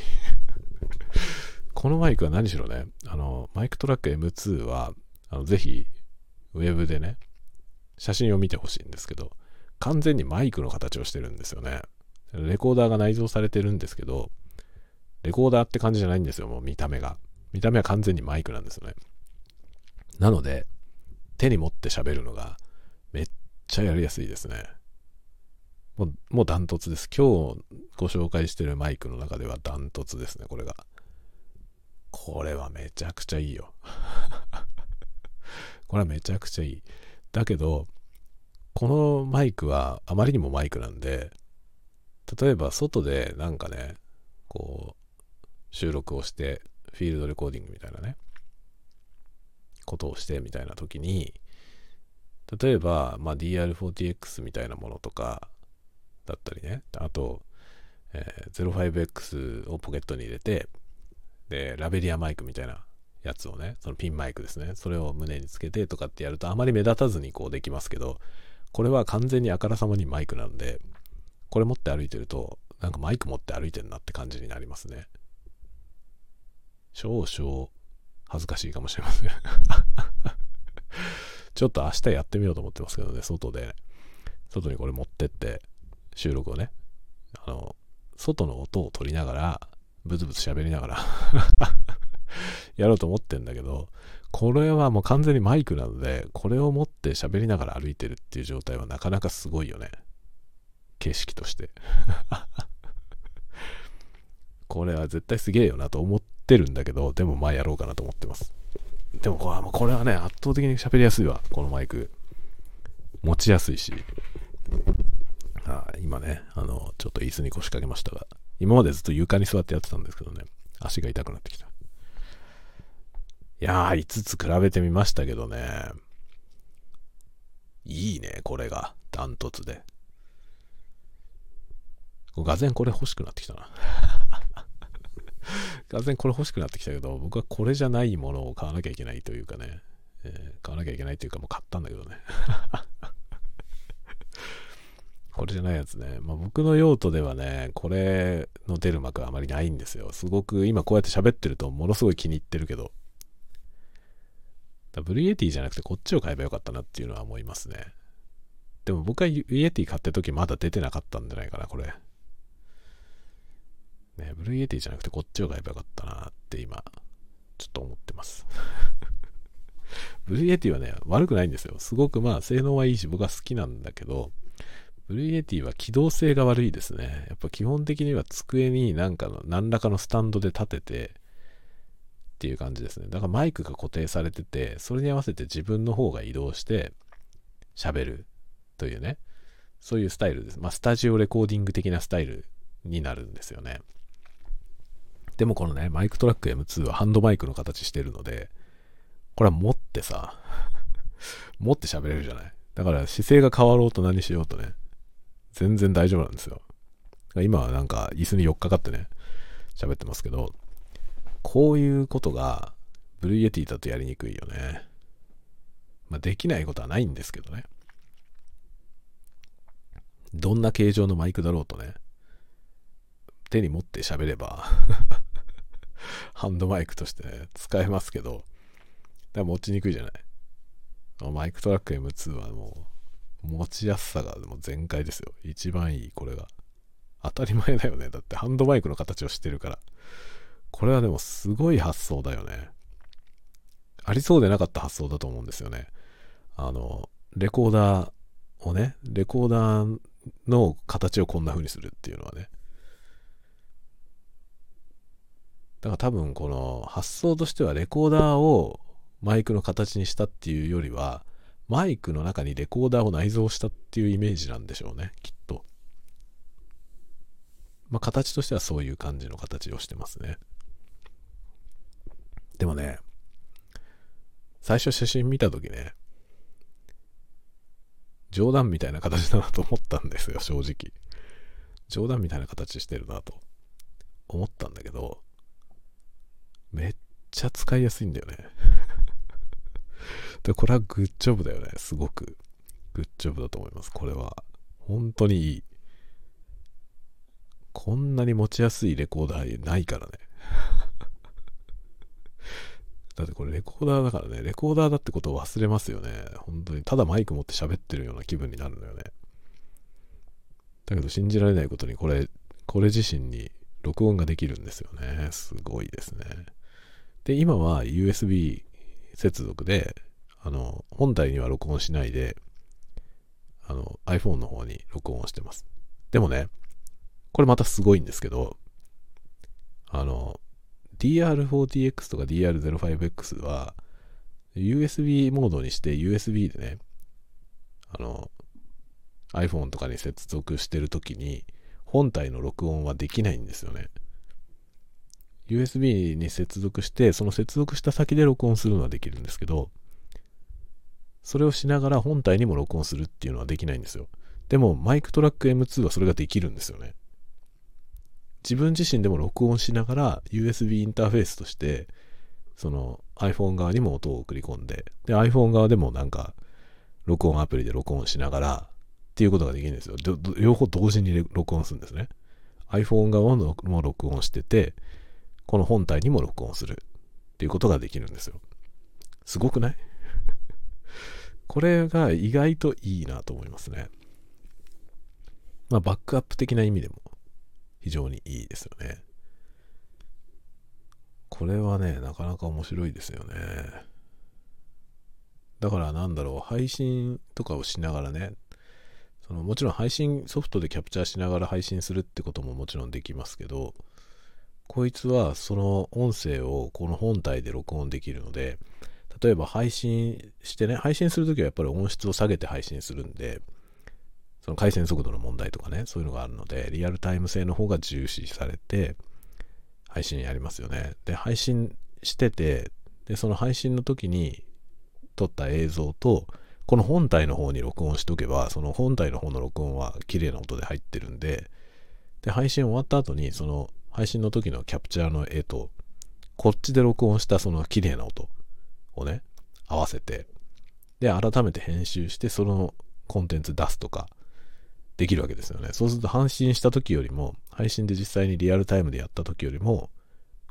このマイクは何しろね、あの、マイクトラック M2 は、あのぜひ、ウェブでね、写真を見てほしいんですけど、完全にマイクの形をしてるんですよね。レコーダーが内蔵されてるんですけど、レコーダーって感じじゃないんですよ、もう見た目が。見た目は完全にマイクなんですよね。なので、手に持って喋るのがめっちゃやりやすいですね。もう、もうダントツです。今日ご紹介してるマイクの中ではダントツですね、これが。これはめちゃくちゃいいよ。これはめちゃくちゃいい。だけど、このマイクはあまりにもマイクなんで、例えば外でなんかね、こう、収録をして、フィールドレコーディングみたいなね、ことをしてみたいな時に、例えば、まあ、DR40X みたいなものとかだったりね、あと、えー、05X をポケットに入れて、で、ラベリアマイクみたいなやつをね、そのピンマイクですね、それを胸につけてとかってやるとあまり目立たずにこうできますけど、これは完全にあからさまにマイクなんで、これ持って歩いてると、なんかマイク持って歩いてるなって感じになりますね。少々恥ずかしいかもしれません ちょっと明日やってみようと思ってますけどね、外で、外にこれ持ってって、収録をね、あの、外の音を取りながら、ブツブツ喋りながら やろうと思ってんだけど、これはもう完全にマイクなので、これを持って喋りながら歩いてるっていう状態はなかなかすごいよね。景色として。これは絶対すげえよなと思ってるんだけど、でもまあやろうかなと思ってます。でもこれはこれはね、圧倒的に喋りやすいわ、このマイク。持ちやすいし。あ今ね、あの、ちょっと椅子に腰掛けましたが、今までずっと床に座ってやってたんですけどね、足が痛くなってきた。いやー、5つ比べてみましたけどね、いいね、これが、ダントツで。がぜんこれ欲しくなってきたな。がぜんこれ欲しくなってきたけど、僕はこれじゃないものを買わなきゃいけないというかね、えー、買わなきゃいけないというかもう買ったんだけどね。これじゃないやつね。まあ、僕の用途ではね、これの出る幕はあまりないんですよ。すごく今こうやって喋ってるとものすごい気に入ってるけど。Blue Yeti じゃなくてこっちを買えばよかったなっていうのは思いますね。でも僕は Yeti 買った時まだ出てなかったんじゃないかな、これ。ね、 Blue Yeti じゃなくてこっちを買えばよかったなって今、ちょっと思ってます。Blue Yeti はね、悪くないんですよ。すごくまあ性能はいいし僕は好きなんだけど、 Blue Yeti は機動性が悪いですね。やっぱ基本的には机になんかの何らかのスタンドで立ててっていう感じですね。だからマイクが固定されてて、それに合わせて自分の方が移動して喋るというね、そういうスタイルです。まあスタジオレコーディング的なスタイルになるんですよね。でもこのね、マイクトラック M2 はハンドマイクの形してるので、これは持ってさ、持って喋れるじゃない。だから姿勢が変わろうと何しようとね、全然大丈夫なんですよ。今はなんか椅子に寄っかかってね、喋ってますけど、こういうことが Blue Yeti だとやりにくいよね。まあ、できないことはないんですけどね。どんな形状のマイクだろうとね、手に持って喋れば ハンドマイクとして、ね、使えますけど、だから持ちにくいじゃない。 MicTrak M2 はもう持ちやすさがもう全開ですよ。一番いい、これが。当たり前だよね。だってハンドマイクの形をしてるから。これはでもすごい発想だよね。ありそうでなかった発想だと思うんですよね。あの、レコーダーをね、レコーダーの形をこんな風にするっていうのはね。だから多分この発想としてはレコーダーをマイクの形にしたっていうよりは、マイクの中にレコーダーを内蔵したっていうイメージなんでしょうね、きっと。まあ、形としてはそういう感じの形をしてますね。でもね、最初写真見たときね、冗談みたいな形だなと思ったんですよ、正直。冗談みたいな形してるなと思ったんだけど、めっちゃ使いやすいんだよね。で、これはグッジョブだよね。すごく。グッジョブだと思います。これは。本当にいい。こんなに持ちやすいレコーダーないからね。だってこれレコーダーだからね。レコーダーだってことを忘れますよね。本当に。ただマイク持って喋ってるような気分になるのよね。だけど信じられないことにこれ、これ自身に録音ができるんですよね。すごいですね。で、今は USB 接続であの、本体には録音しないで、あの、iPhone の方に録音をしてます。でもね、これまたすごいんですけど、あの、DR40X とか DR05X は、USB モードにして USB でね、あの、iPhone とかに接続してるときに、本体の録音はできないんですよね。USB に接続して、その接続した先で録音するのはできるんですけど、それをしながら本体にも録音するっていうのはできないんですよ。でも、マイクトラック M2 はそれができるんですよね。自分自身でも録音しながら USB インターフェースとして、その iPhone 側にも音を送り込んで、で、iPhone 側でもなんか、録音アプリで録音しながらっていうことができるんですよ。両方同時に録音するんですね。iPhone 側も録音してて、この本体にも録音するっていうことができるんですよ。すごくない？これが意外といいなと思いますね。まあ、バックアップ的な意味でも非常にいいですよね。これはね、なかなか面白いですよね。だからなんだろう、配信とかをしながらね、そのもちろん配信ソフトでキャプチャーしながら配信するってことももちろんできますけど、こいつはその音声をこの本体で録音できるので、例えば配信してね、配信するときはやっぱり音質を下げて配信するんで、その回線速度の問題とかね、そういうのがあるので、リアルタイム性の方が重視されて、配信やりますよね。で、配信してて、で、その配信の時に撮った映像と、この本体の方に録音しとけば、その本体の方の録音は綺麗な音で入ってるんで、で、配信終わった後に、その配信の時のキャプチャーの絵と、こっちで録音したその綺麗な音をね、合わせて、で、改めて編集して、そのコンテンツ出すとか、できるわけですよね。そうすると配信した時よりも、配信で実際にリアルタイムでやった時よりも、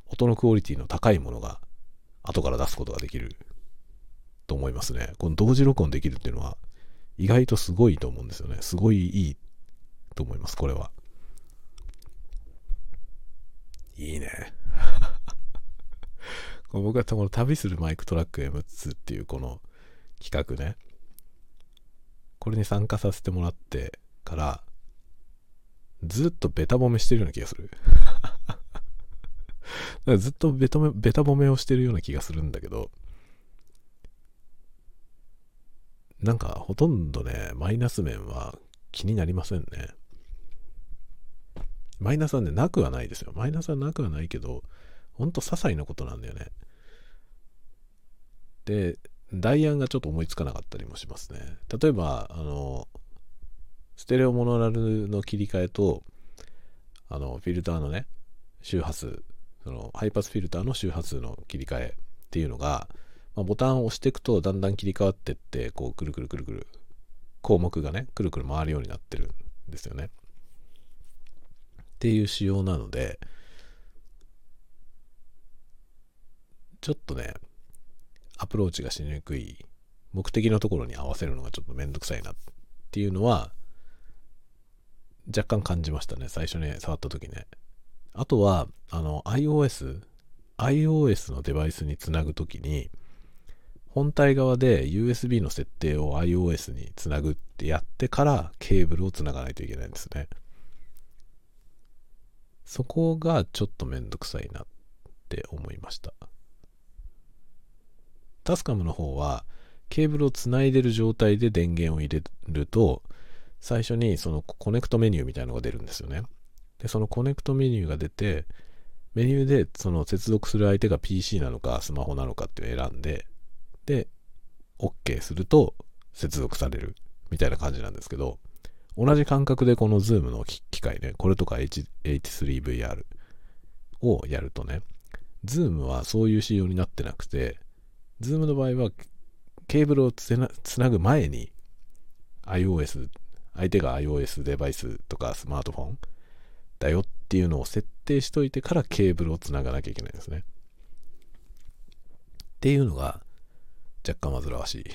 音のクオリティの高いものが後から出すことができると思いますね。この同時録音できるっていうのは意外とすごいと思うんですよね。すごいいいと思います、これは。いいね。僕はこの旅するマイクトラック M2 っていうこの企画ね。これに参加させてもらってから、ずっとベタ褒めしてるような気がする。ずっとベタベタ褒めをしてるような気がするんだけど、なんかほとんどね、マイナス面は気になりませんね。マイナスはね、なくはないですよ。マイナスはなくはないけど、ほんと些細なことなんだよね。で、代案がちょっと思いつかなかったりもしますね。例えば、あの、ステレオモノラルの切り替えと、あの、フィルターのね、周波数そのハイパスフィルターの周波数の切り替えっていうのが、まあ、ボタンを押していくとだんだん切り替わってってこうくるくるくるくる項目がねくるくる回るようになってるんですよねっていう仕様なのでちょっとねアプローチがしにくい目的のところに合わせるのがちょっとめんどくさいなっていうのは若干感じましたね最初に触った時ねあとは、あの、iOS、iOS のデバイスにつなぐときに、本体側で USB の設定を iOS につなぐってやってからケーブルをつながないといけないんですね。そこがちょっとめんどくさいなって思いました。 TASCAM の方はケーブルをつないでる状態で電源を入れると最初にそのコネクトメニューみたいなのが出るんですよね。で、そのコネクトメニューが出て、メニューでその接続する相手が PC なのかスマホなのかっていうのを選んで、で、OK すると接続されるみたいな感じなんですけど、同じ感覚でこの Zoom の機械ね、これとか H H3VR をやるとね、Zoom はそういう仕様になってなくて、Zoom の場合はケーブルをつなぐ前に iOS、相手が iOS デバイスとかスマートフォンだよっていうのを設定しといてからケーブルをつながなきゃいけないんですね。っていうのが若干煩わしい っ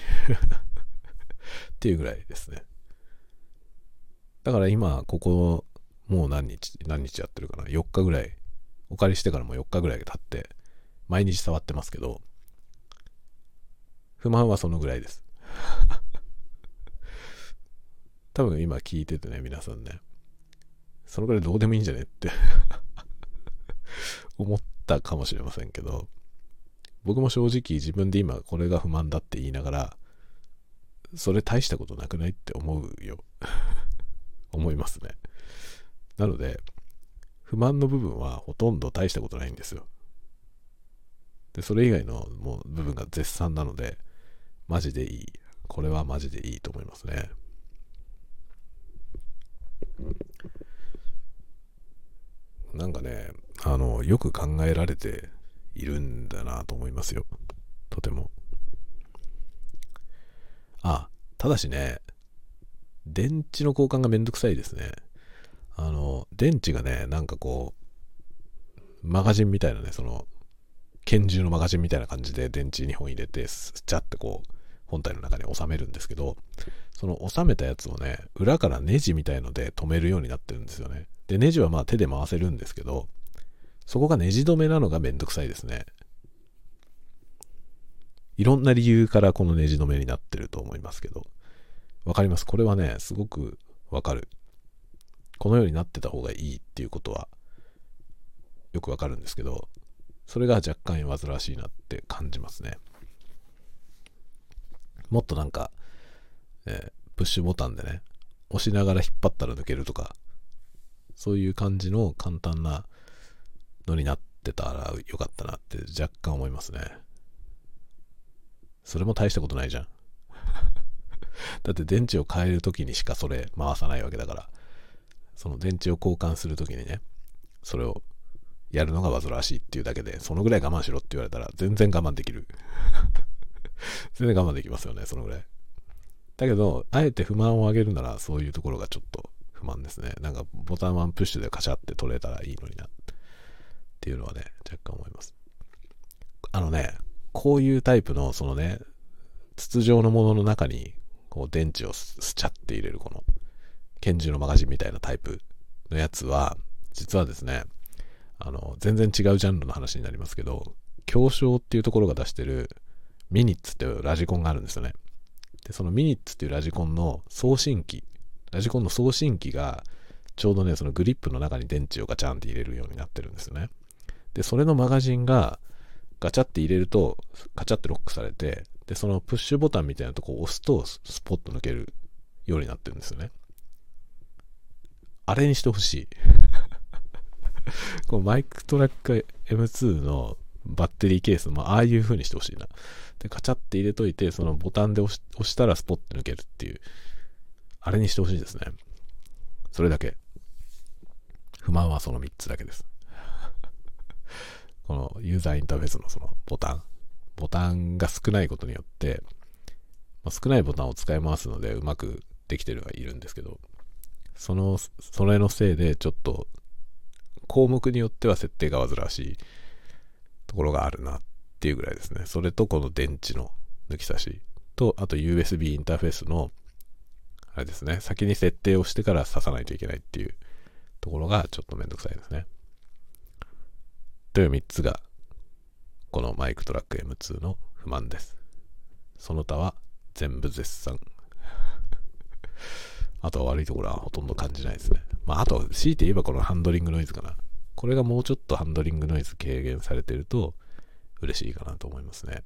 ていうぐらいですね。だから今、ここ、もう何日、何日やってるかな ?4 日ぐらい、お借りしてからも4日ぐらい経って、毎日触ってますけど、不満はそのぐらいです。多分今聞いててね、皆さんね。そのぐらいどうでもいいんじゃねって 思ったかもしれませんけど、僕も正直自分で今これが不満だって言いながら、それ大したことなくないって思うよ。思いますね。なので、不満の部分はほとんど大したことないんですよ。で、それ以外のもう部分が絶賛なので、マジでいい。これはマジでいいと思いますね。なんかね、あの、よく考えられているんだなと思いますよ。とても。あ、ただしね、電池の交換がめんどくさいですね。あの、電池がね、なんかこう、マガジンみたいなね、その、拳銃のマガジンみたいな感じで電池2本入れて、スチャってこう、本体の中に収めるんですけど、その収めたやつをね、裏からネジみたいので止めるようになってるんですよね。で、ネジはまあ手で回せるんですけど、そこがネジ止めなのがめんどくさいですね。いろんな理由からこのネジ止めになってると思いますけど、わかります？これはね、すごくわかる。このようになってた方がいいっていうことはよくわかるんですけど、それが若干煩わしいなって感じますね。もっとなんか、えー、プッシュボタンでね、押しながら引っ張ったら抜けるとか、そういう感じの簡単なのになってたらよかったなって若干思いますね。それも大したことないじゃん。だって電池を変える時にしかそれ回さないわけだから、その電池を交換する時にね、それをやるのが煩わしいっていうだけで、そのぐらい我慢しろって言われたら全然我慢できる。全然我慢できますよね、そのぐらい。だけど、あえて不満を上げるならそういうところがちょっと不満ですね。なんかボタンワンプッシュでカチャって取れたらいいのになっていうのはね、若干思います。あのね、こういうタイプのそのね、筒状のものの中にこう電池をスチャって入れるこの拳銃のマガジンみたいなタイプのやつは、実はですね、あの、全然違うジャンルの話になりますけど、京商っていうところが出してるミニッツっていうラジコンがあるんですよね。で、そのミニッツっていうラジコンの送信機、ラジコンの送信機がちょうどね、そのグリップの中に電池をガチャンって入れるようになってるんですよね。で、それのマガジンがガチャって入れると、ガチャってロックされて、で、そのプッシュボタンみたいなとこを押すと、スポッと抜けるようになってるんですよね。あれにしてほしい。このマイクトラック M2 のバッテリーケースもああいう風にしてほしいな。で、カチャって入れといて、そのボタンで押したらスポッと抜けるっていう、あれにしてほしいですね。それだけ。不満はその3つだけです。このユーザーインターフェースのそのボタン。ボタンが少ないことによって、まあ、少ないボタンを使い回すのでうまくできてるはいるんですけど、その、それのせいでちょっと項目によっては設定が煩わしいところがあるなっっていうぐらいですね。それとこの電池の抜き差しと、あと USB インターフェースの、あれですね、先に設定をしてから挿さないといけないっていうところがちょっとめんどくさいですね。という3つがこのマイクトラック M2 の不満です。その他は全部絶賛。あとは悪いところはほとんど感じないですね。まあ、あと、強いて言えばこのハンドリングノイズかな。これがもうちょっとハンドリングノイズ軽減されてると嬉しいかなと思いますね。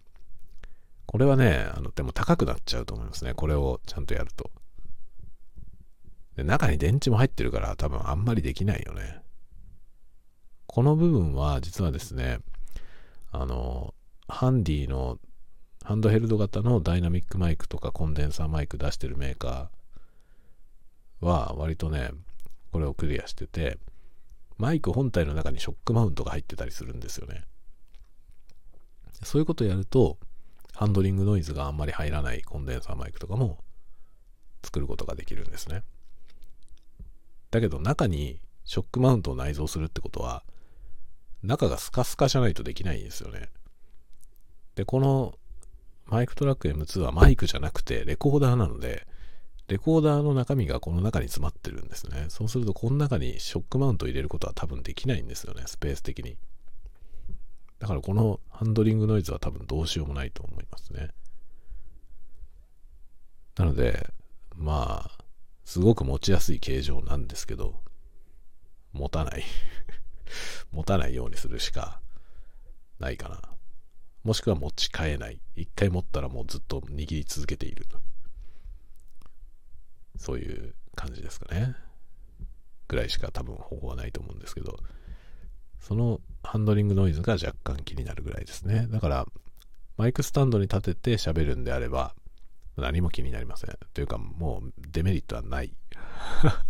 これはね、あの、でも高くなっちゃうと思いますね。これをちゃんとやると。で中に電池も入ってるから多分あんまりできないよね。この部分は実はですね、あの、ハンディのハンドヘルド型のダイナミックマイクとかコンデンサーマイク出してるメーカーは割とね、これをクリアしてて、マイク本体の中にショックマウントが入ってたりするんですよね。そういうことをやると、ハンドリングノイズがあんまり入らないコンデンサーマイクとかも作ることができるんですね。だけど中にショックマウントを内蔵するってことは、中がスカスカじゃないとできないんですよね。で、このマイクトラック M2 はマイクじゃなくてレコーダーなので、レコーダーの中身がこの中に詰まってるんですね。そうするとこの中にショックマウントを入れることは多分できないんですよね、スペース的に。だからこのハンドリングノイズは多分どうしようもないと思いますね。なので、まあ、すごく持ちやすい形状なんですけど、持たない 持たないようにするしかないかな。もしくは持ち替えない。一回持ったらもうずっと握り続けていると。そういう感じですかね。ぐらいしか多分方法はないと思うんですけど、そのハンドリングノイズが若干気になるぐらいですね。だから、マイクスタンドに立てて喋るんであれば、何も気になりません。というか、もうデメリットはない。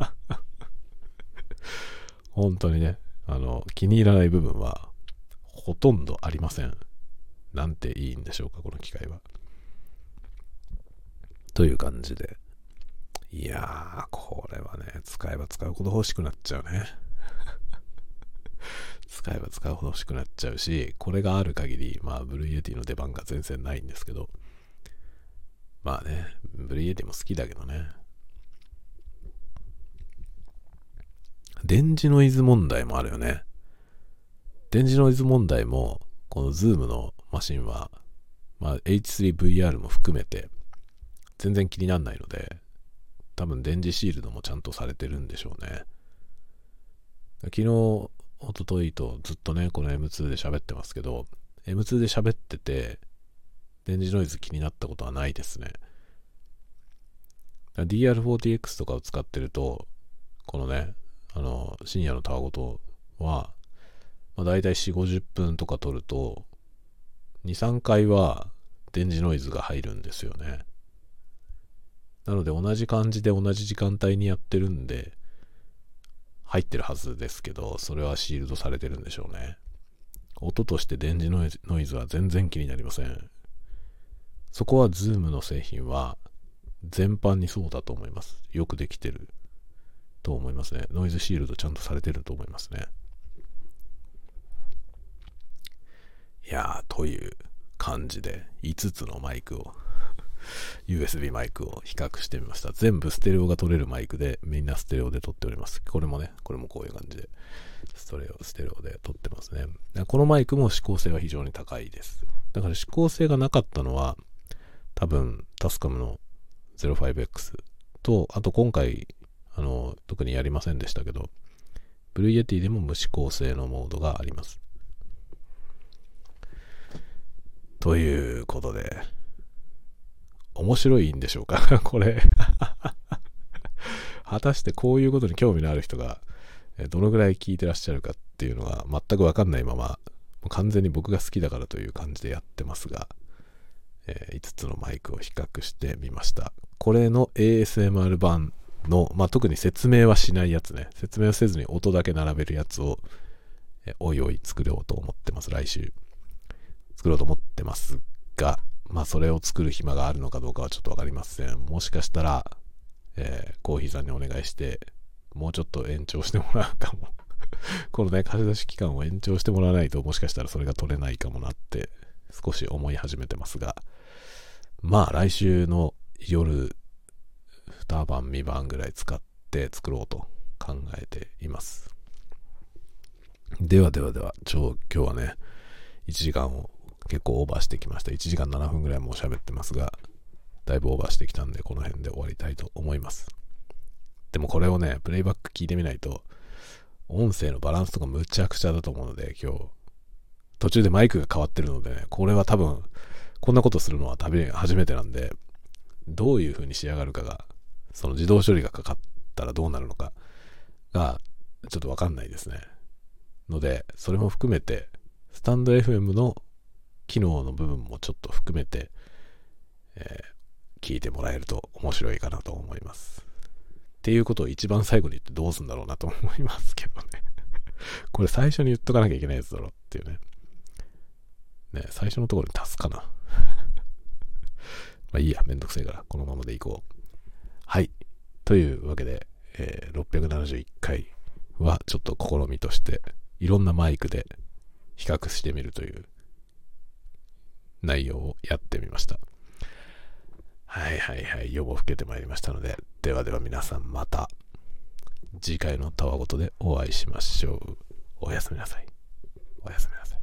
本当にね、あの、気に入らない部分はほとんどありません。なんていいんでしょうか、この機械は。という感じで。いやー、これはね、使えば使うほど欲しくなっちゃうね。使えば使うほど欲しくなっちゃうし、これがある限り、まあ、 Blue Yeti の出番が全然ないんですけど、まあね、 Blue Yeti も好きだけどね。電磁ノイズ問題もあるよね。電磁ノイズ問題も、この Zoom のマシンは、まあ、H3VR も含めて、全然気にならないので、多分電磁シールドもちゃんとされてるんでしょうね。昨日、一昨日とずっとね、この M2 で喋ってますけど、M2 で喋ってて、電磁ノイズ気になったことはないですね。DR40X とかを使ってると、このね、あの、深夜のたわごとは、まあ、大体4、50分とか撮ると、2、3回は電磁ノイズが入るんですよね。なので同じ感じで同じ時間帯にやってるんで、入ってるはずですけど、それはシールドされてるんでしょうね。音として電磁ノイズは全然気になりません。そこは Zoom の製品は全般にそうだと思います。よくできてると思いますね。ノイズシールドちゃんとされてると思いますね。いやー、という感じで5つのマイクを USB マイクを比較してみました。全部ステレオが取れるマイクで、みんなステレオで撮っております。これもね、これもこういう感じで、ストレオ、ステレオで撮ってますね。このマイクも指向性は非常に高いです。だから指向性がなかったのは、多分、タスカムの 05X と、あと今回、あの、特にやりませんでしたけど、 Blue Yeti でも無指向性のモードがあります。ということで、面白いんでしょうか？これ 果たしてこういうことに興味のある人が、どのぐらい聞いてらっしゃるかっていうのが全くわかんないまま、完全に僕が好きだからという感じでやってますが、えー、5つのマイクを比較してみました。これの ASMR 版の、まあ、特に説明はしないやつね。説明をせずに音だけ並べるやつを、え、おいおい作ろうと思ってます。来週。作ろうと思ってますが、まあそれを作る暇があるのかどうかはちょっとわかりません。もしかしたら、えー、コーヒーさんにお願いして、もうちょっと延長してもらうかも このね、貸し出し期間を延長してもらわないと、もしかしたらそれが取れないかもなって、少し思い始めてますが、まあ来週の夜、2晩、3晩ぐらい使って作ろうと考えています。ではではでは、今日はね、1時間を結構オーバーしてきました。1時間7分ぐらいもう喋ってますが、だいぶオーバーしてきたんで、この辺で終わりたいと思います。でもこれをね、プレイバック聞いてみないと、音声のバランスとかむちゃくちゃだと思うので、今日、途中でマイクが変わってるのでね、これは多分、こんなことするのは旅初めてなんで、どういう風に仕上がるかが、その自動処理がかかったらどうなるのかが、ちょっとわかんないですね。ので、それも含めて、スタンド FM の機能の部分もちょっと含めて、えー、聞いてもらえると面白いかなと思います。っていうことを一番最後に言ってどうすんだろうなと思いますけどね これ最初に言っとかなきゃいけないやつだろっていうね。ね、最初のところに足すかな まあいいや、めんどくせえから、このままでいこう。はい。というわけで、えー、671回はちょっと試みとして、いろんなマイクで比較してみるという内容をやってみました。はいはいはい、夜も更けてまいりましたので、ではでは皆さんまた次回のたわごとでお会いしましょう。おやすみなさい。おやすみなさい。